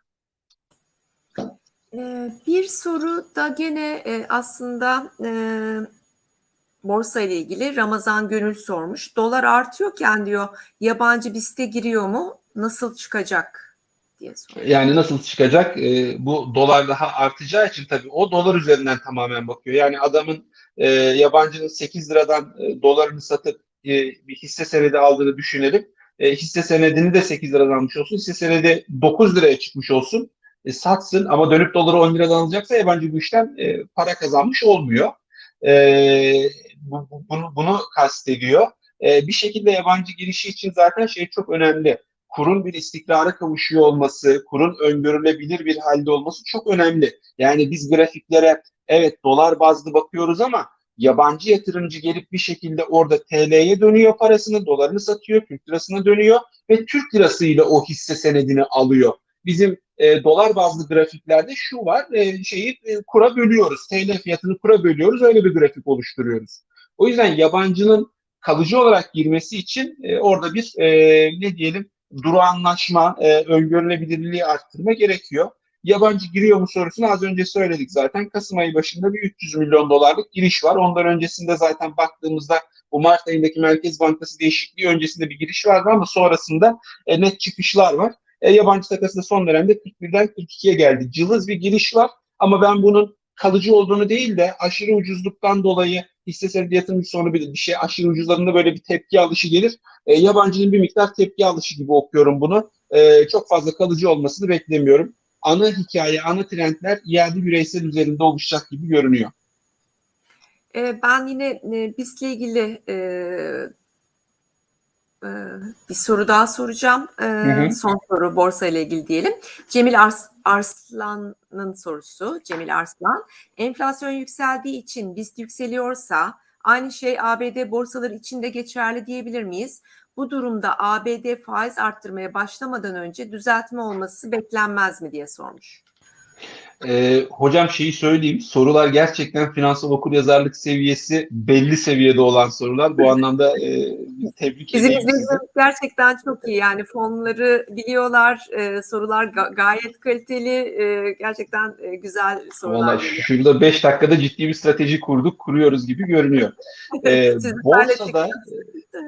Ee, bir soru da gene e, aslında e, borsa ile ilgili Ramazan Gönül sormuş. Dolar artıyorken diyor yabancı BIST'e giriyor mu? Nasıl çıkacak diye soruyor. Yani nasıl çıkacak? E, bu dolar daha artacağı için tabii o dolar üzerinden tamamen bakıyor. Yani adamın e, yabancının 8 liradan dolarını satıp bir hisse senedi aldığını düşünelim. Hisse senedini de 8 liradan almış olsun. Hisse senedi 9 liraya çıkmış olsun. E, satsın ama dönüp doları 10 liradan alacaksa yabancı bu işten e, para kazanmış olmuyor. E, bu, bu- bunu, bunu kastediyor. E, bir şekilde yabancı girişi için zaten şey çok önemli kurun bir istikrara kavuşuyor olması, kurun öngörülebilir bir halde olması çok önemli. Yani biz grafiklere evet dolar bazlı bakıyoruz ama yabancı yatırımcı gelip bir şekilde orada TL'ye dönüyor parasını, dolarını satıyor, Türk lirasına dönüyor ve Türk lirasıyla o hisse senedini alıyor. Bizim e, dolar bazlı grafiklerde şu var, e, şeyi e, kura bölüyoruz, TL fiyatını kura bölüyoruz, öyle bir grafik oluşturuyoruz. O yüzden yabancının kalıcı olarak girmesi için e, orada bir e, ne diyelim durağanlaşma, e, öngörülebilirliği arttırma gerekiyor. Yabancı giriyor mu sorusunu az önce söyledik zaten. Kasım ayı başında bir 300 milyon dolarlık giriş var. Ondan öncesinde zaten baktığımızda bu Mart ayındaki Merkez Bankası değişikliği öncesinde bir giriş vardı ama sonrasında e, net çıkışlar var. E, yabancı takası da son dönemde 41'den 42'ye geldi. Cılız bir giriş var ama ben bunun kalıcı olduğunu değil de aşırı ucuzluktan dolayı hisse senedi yatırımcı sonu bir, bir şey aşırı ucuzlarında böyle bir tepki alışı gelir. E, yabancının bir miktar tepki alışı gibi okuyorum bunu. E, çok fazla kalıcı olmasını beklemiyorum. Ana hikaye, ana trendler iade bireysel üzerinde oluşacak gibi görünüyor. Ee, ben yine e, BIST'le ilgili e, e, bir soru daha soracağım. E, hı. Son soru borsa ile ilgili diyelim. Cemil Ars Arslan'ın sorusu. Cemil Arslan. Enflasyon yükseldiği için BIST yükseliyorsa aynı şey ABD borsaları için de geçerli diyebilir miyiz? Bu durumda ABD faiz arttırmaya başlamadan önce düzeltme olması beklenmez mi diye sormuş. E, hocam şeyi söyleyeyim. Sorular gerçekten finansal okuryazarlık seviyesi belli seviyede olan sorular. Bu anlamda e, tebrik Bizim edeyim sizi. izleyicilerimiz gerçekten çok iyi. Yani fonları biliyorlar, e, sorular ga- gayet kaliteli, e, gerçekten e, güzel sorular. Vallahi şurada 5 dakikada ciddi bir strateji kurduk, kuruyoruz gibi görünüyor. De borsada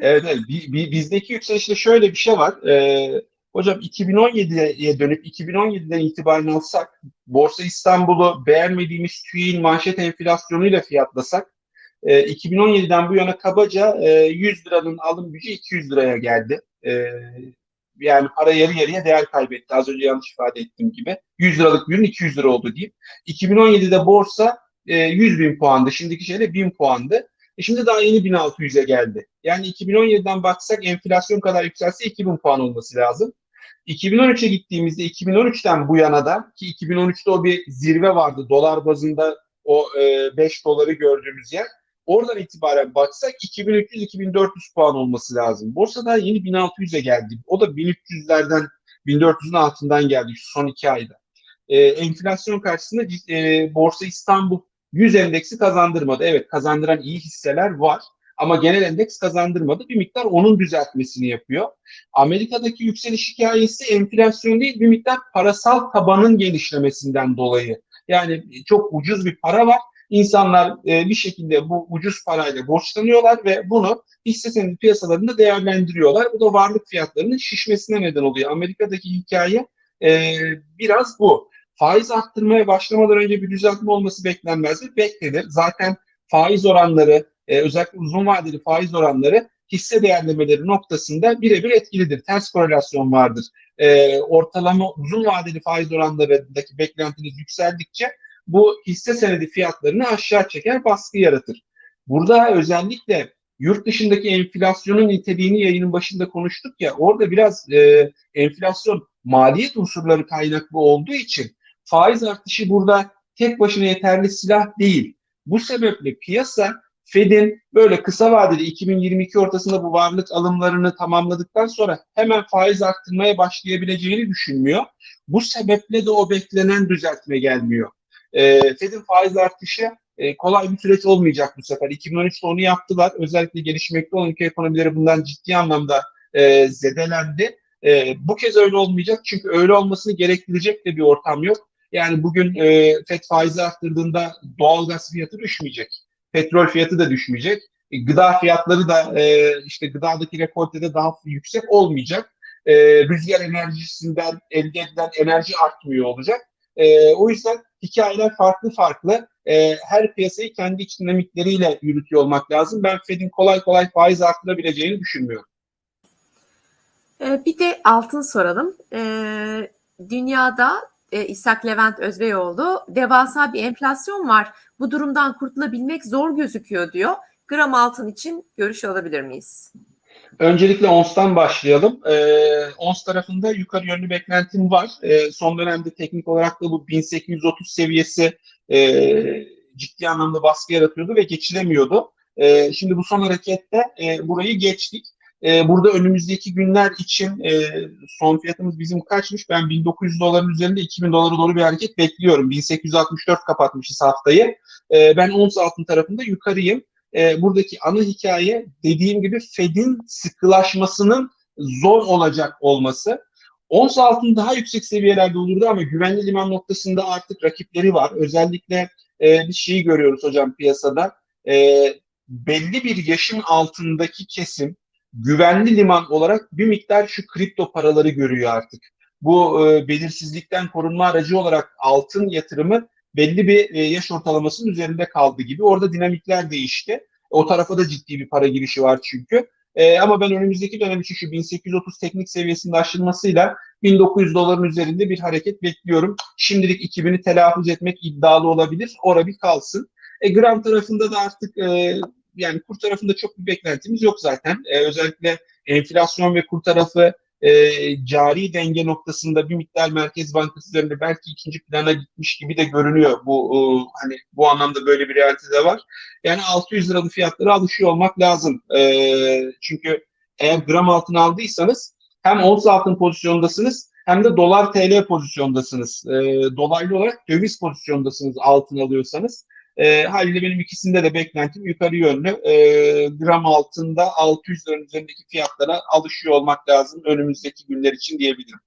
evet, evet bi- bi- bizdeki yükselişte şöyle bir şey var. Ee, hocam 2017'ye dönüp 2017'den itibaren alsak Borsa İstanbul'u beğenmediğimiz TÜİ'nin manşet enflasyonuyla fiyatlasak e, 2017'den bu yana kabaca e, 100 liranın alım gücü 200 liraya geldi. E, yani para yarı yarıya değer kaybetti. Az önce yanlış ifade ettiğim gibi. 100 liralık bir ürün 200 lira oldu diyeyim. 2017'de borsa e, 100 bin puandı. Şimdiki şeyde 1000 puandı. E şimdi daha yeni 1600'e geldi. Yani 2017'den baksak enflasyon kadar yükselse 2000 puan olması lazım. 2013'e gittiğimizde 2013'ten bu yana da ki 2013'te o bir zirve vardı. Dolar bazında o e, 5 doları gördüğümüz yer. Oradan itibaren baksak 2300-2400 puan olması lazım. Borsa daha yeni 1600'e geldi. O da 1300'lerden 1400'ün altından geldi şu son iki ayda. E, enflasyon karşısında e, Borsa İstanbul 100 endeksi kazandırmadı. Evet kazandıran iyi hisseler var ama genel endeks kazandırmadı. Bir miktar onun düzeltmesini yapıyor. Amerika'daki yükseliş hikayesi enflasyon değil bir miktar parasal tabanın genişlemesinden dolayı. Yani çok ucuz bir para var. İnsanlar e, bir şekilde bu ucuz parayla borçlanıyorlar ve bunu hisse senedi piyasalarında değerlendiriyorlar. Bu da varlık fiyatlarının şişmesine neden oluyor. Amerika'daki hikaye e, biraz bu. Faiz arttırmaya başlamadan önce bir düzeltme olması beklenmez mi? Beklenir. Zaten faiz oranları, e, özellikle uzun vadeli faiz oranları hisse değerlemeleri noktasında birebir etkilidir. Ters korelasyon vardır. E, ortalama uzun vadeli faiz oranlarındaki beklentiniz yükseldikçe bu hisse senedi fiyatlarını aşağı çeker, baskı yaratır. Burada özellikle yurt dışındaki enflasyonun niteliğini yayının başında konuştuk ya, orada biraz e, enflasyon maliyet unsurları kaynaklı olduğu için faiz artışı burada tek başına yeterli silah değil. Bu sebeple piyasa Fed'in böyle kısa vadeli 2022 ortasında bu varlık alımlarını tamamladıktan sonra hemen faiz arttırmaya başlayabileceğini düşünmüyor. Bu sebeple de o beklenen düzeltme gelmiyor. E, Fed'in faiz artışı e, kolay bir süreç olmayacak bu sefer. 2013'te onu yaptılar. Özellikle gelişmekte olan ülke ekonomileri bundan ciddi anlamda e, zedelendi. E, bu kez öyle olmayacak çünkü öyle olmasını gerektirecek de bir ortam yok. Yani bugün e, FED faizi arttırdığında doğalgaz fiyatı düşmeyecek. Petrol fiyatı da düşmeyecek. E, gıda fiyatları da e, işte gıdadaki rekoltede daha yüksek olmayacak. E, rüzgar enerjisinden elde edilen enerji artmıyor olacak. O yüzden hikayeler farklı farklı. Her piyasayı kendi iç dinamikleriyle yürütüyor olmak lazım. Ben Fed'in kolay kolay faiz arttırabileceğini düşünmüyorum. Bir de altın soralım. Dünyada e, İshak Levent Özbeyoğlu devasa bir enflasyon var. Bu durumdan kurtulabilmek zor gözüküyor diyor. Gram altın için görüş alabilir miyiz? Öncelikle ONS'tan başlayalım. Ee, ONS tarafında yukarı yönlü beklentim var. Ee, son dönemde teknik olarak da bu 1830 seviyesi e, ciddi anlamda baskı yaratıyordu ve geçilemiyordu. E, şimdi bu son harekette e, burayı geçtik. E, burada önümüzdeki günler için e, son fiyatımız bizim kaçmış? Ben 1900 doların üzerinde 2000 dolara doğru bir hareket bekliyorum. 1864 kapatmışız haftayı. E, ben ons altın tarafında yukarıyım. E, buradaki ana hikaye dediğim gibi Fed'in sıkılaşmasının zor olacak olması. Ons altın daha yüksek seviyelerde olurdu ama güvenli liman noktasında artık rakipleri var. Özellikle e, bir şeyi görüyoruz hocam piyasada. E, belli bir yaşın altındaki kesim güvenli liman olarak bir miktar şu kripto paraları görüyor artık. Bu e, belirsizlikten korunma aracı olarak altın yatırımı belli bir e, yaş ortalamasının üzerinde kaldı gibi. Orada dinamikler değişti. O tarafa da ciddi bir para girişi var çünkü. E, ama ben önümüzdeki dönem için şu 1830 teknik seviyesinde aşılmasıyla 1900 doların üzerinde bir hareket bekliyorum. Şimdilik 2000'i telaffuz etmek iddialı olabilir. Ora bir kalsın. E, gram tarafında da artık e, yani kur tarafında çok bir beklentimiz yok zaten. E, özellikle enflasyon ve kur tarafı e, cari denge noktasında bir miktar Merkez Bankası üzerinde belki ikinci plana gitmiş gibi de görünüyor. Bu e, hani bu anlamda böyle bir realite de var. Yani 600 liralı fiyatlara alışıyor olmak lazım. E, çünkü eğer gram altın aldıysanız hem ons altın pozisyondasınız hem de dolar TL pozisyondasınız. E, dolaylı olarak döviz pozisyondasınız altın alıyorsanız. E, haliyle benim ikisinde de beklentim yukarı yönlü. E, gram altında 600 liranın üzerindeki fiyatlara alışıyor olmak lazım önümüzdeki günler için diyebilirim.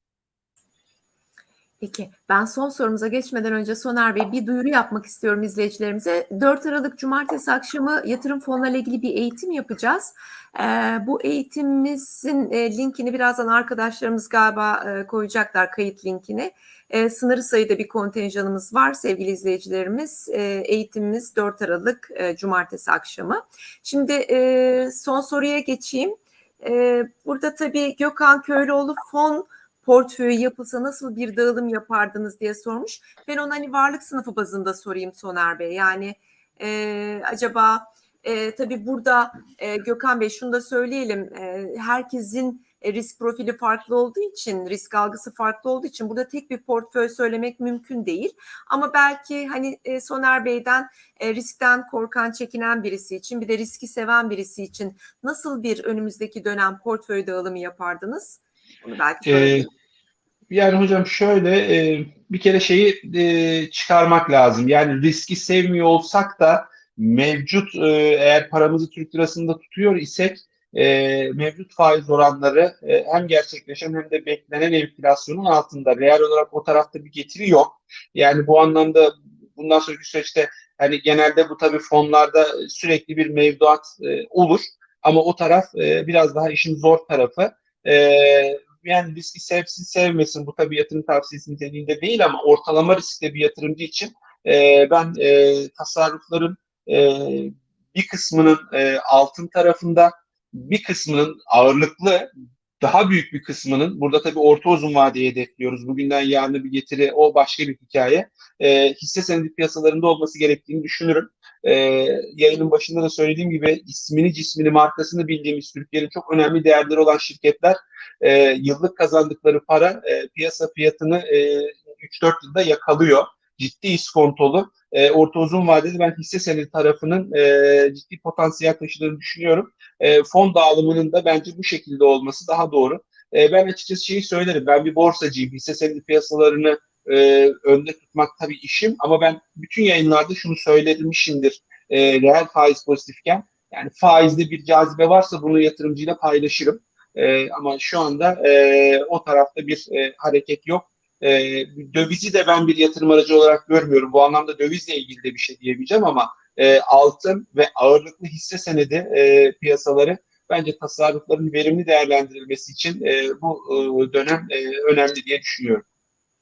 Peki ben son sorumuza geçmeden önce Soner Bey bir duyuru yapmak istiyorum izleyicilerimize. 4 Aralık Cumartesi akşamı yatırım fonlarıyla ilgili bir eğitim yapacağız. Ee, bu eğitimimizin e, linkini birazdan arkadaşlarımız galiba e, koyacaklar kayıt linkini. E, sınırı sayıda bir kontenjanımız var sevgili izleyicilerimiz. E, eğitimimiz 4 Aralık e, Cumartesi akşamı. Şimdi e, son soruya geçeyim. E, burada tabii Gökhan Köylüoğlu fon portföyü yapılsa nasıl bir dağılım yapardınız diye sormuş. Ben ona hani varlık sınıfı bazında sorayım Soner Bey. Yani e, acaba e, tabii burada e, Gökhan Bey şunu da söyleyelim. E, herkesin risk profili farklı olduğu için, risk algısı farklı olduğu için burada tek bir portföy söylemek mümkün değil. Ama belki hani e, Soner Bey'den e, riskten korkan, çekinen birisi için, bir de riski seven birisi için nasıl bir önümüzdeki dönem portföy dağılımı yapardınız? Bunu belki ee, yani hocam şöyle e, bir kere şeyi e, çıkarmak lazım. Yani riski sevmiyor olsak da mevcut e, eğer paramızı Türk lirasında tutuyor isek e, mevcut faiz oranları e, hem gerçekleşen hem de beklenen enflasyonun altında. Real olarak o tarafta bir getiri yok. Yani bu anlamda bundan sonraki süreçte hani genelde bu tabii fonlarda sürekli bir mevduat e, olur. Ama o taraf e, biraz daha işin zor tarafı. E, yani riski sevsin sevmesin bu tabii yatırım tavsiyesi niteliğinde değil ama ortalama riskte bir yatırımcı için e, ben e, tasarrufların e, bir kısmının e, altın tarafında bir kısmının ağırlıklı daha büyük bir kısmının burada tabii orta uzun vadeye hedefliyoruz. Bugünden yarına bir getiri o başka bir hikaye. E, hisse senedi piyasalarında olması gerektiğini düşünürüm. E, yayının başında da söylediğim gibi ismini cismini markasını bildiğimiz Türkiye'nin çok önemli değerleri olan şirketler e, yıllık kazandıkları para e, piyasa fiyatını e, 3-4 yılda yakalıyor. Ciddi iskontolu. E, orta uzun vadede ben hisse senedi tarafının e, ciddi potansiyel taşıdığını düşünüyorum. E, fon dağılımının da bence bu şekilde olması daha doğru. E, ben açıkçası şeyi söylerim. Ben bir borsacıyım. Hisse senedi piyasalarını e, önde tutmak tabii işim ama ben bütün yayınlarda şunu söylemişimdir. E, reel faiz pozitifken yani faizde bir cazibe varsa bunu yatırımcıyla paylaşırım. E, ama şu anda e, o tarafta bir e, hareket yok. E, dövizi de ben bir yatırım aracı olarak görmüyorum. Bu anlamda dövizle ilgili de bir şey diyemeyeceğim ama e, altın ve ağırlıklı hisse senedi e, piyasaları bence tasarrufların verimli değerlendirilmesi için e, bu e, dönem e, önemli diye düşünüyorum.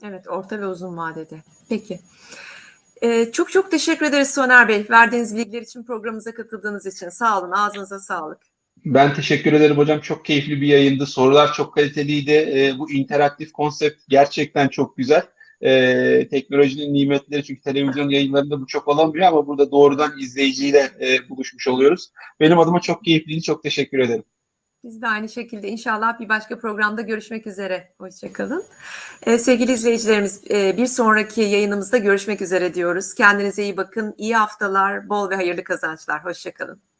Evet, orta ve uzun vadede. Peki. Ee, çok çok teşekkür ederiz Soner Bey. Verdiğiniz bilgiler için programımıza katıldığınız için. Sağ olun. Ağzınıza sağlık. Ben teşekkür ederim hocam. Çok keyifli bir yayındı. Sorular çok kaliteliydi. E, bu interaktif konsept gerçekten çok güzel. E, teknolojinin nimetleri çünkü televizyon yayınlarında bu çok olamıyor ama burada doğrudan izleyiciyle e, buluşmuş oluyoruz. Benim adıma çok keyifliydi. Çok teşekkür ederim. Biz de aynı şekilde inşallah bir başka programda görüşmek üzere. Hoşçakalın. Ee, sevgili izleyicilerimiz e, bir sonraki yayınımızda görüşmek üzere diyoruz. Kendinize iyi bakın. İyi haftalar, bol ve hayırlı kazançlar. Hoşçakalın.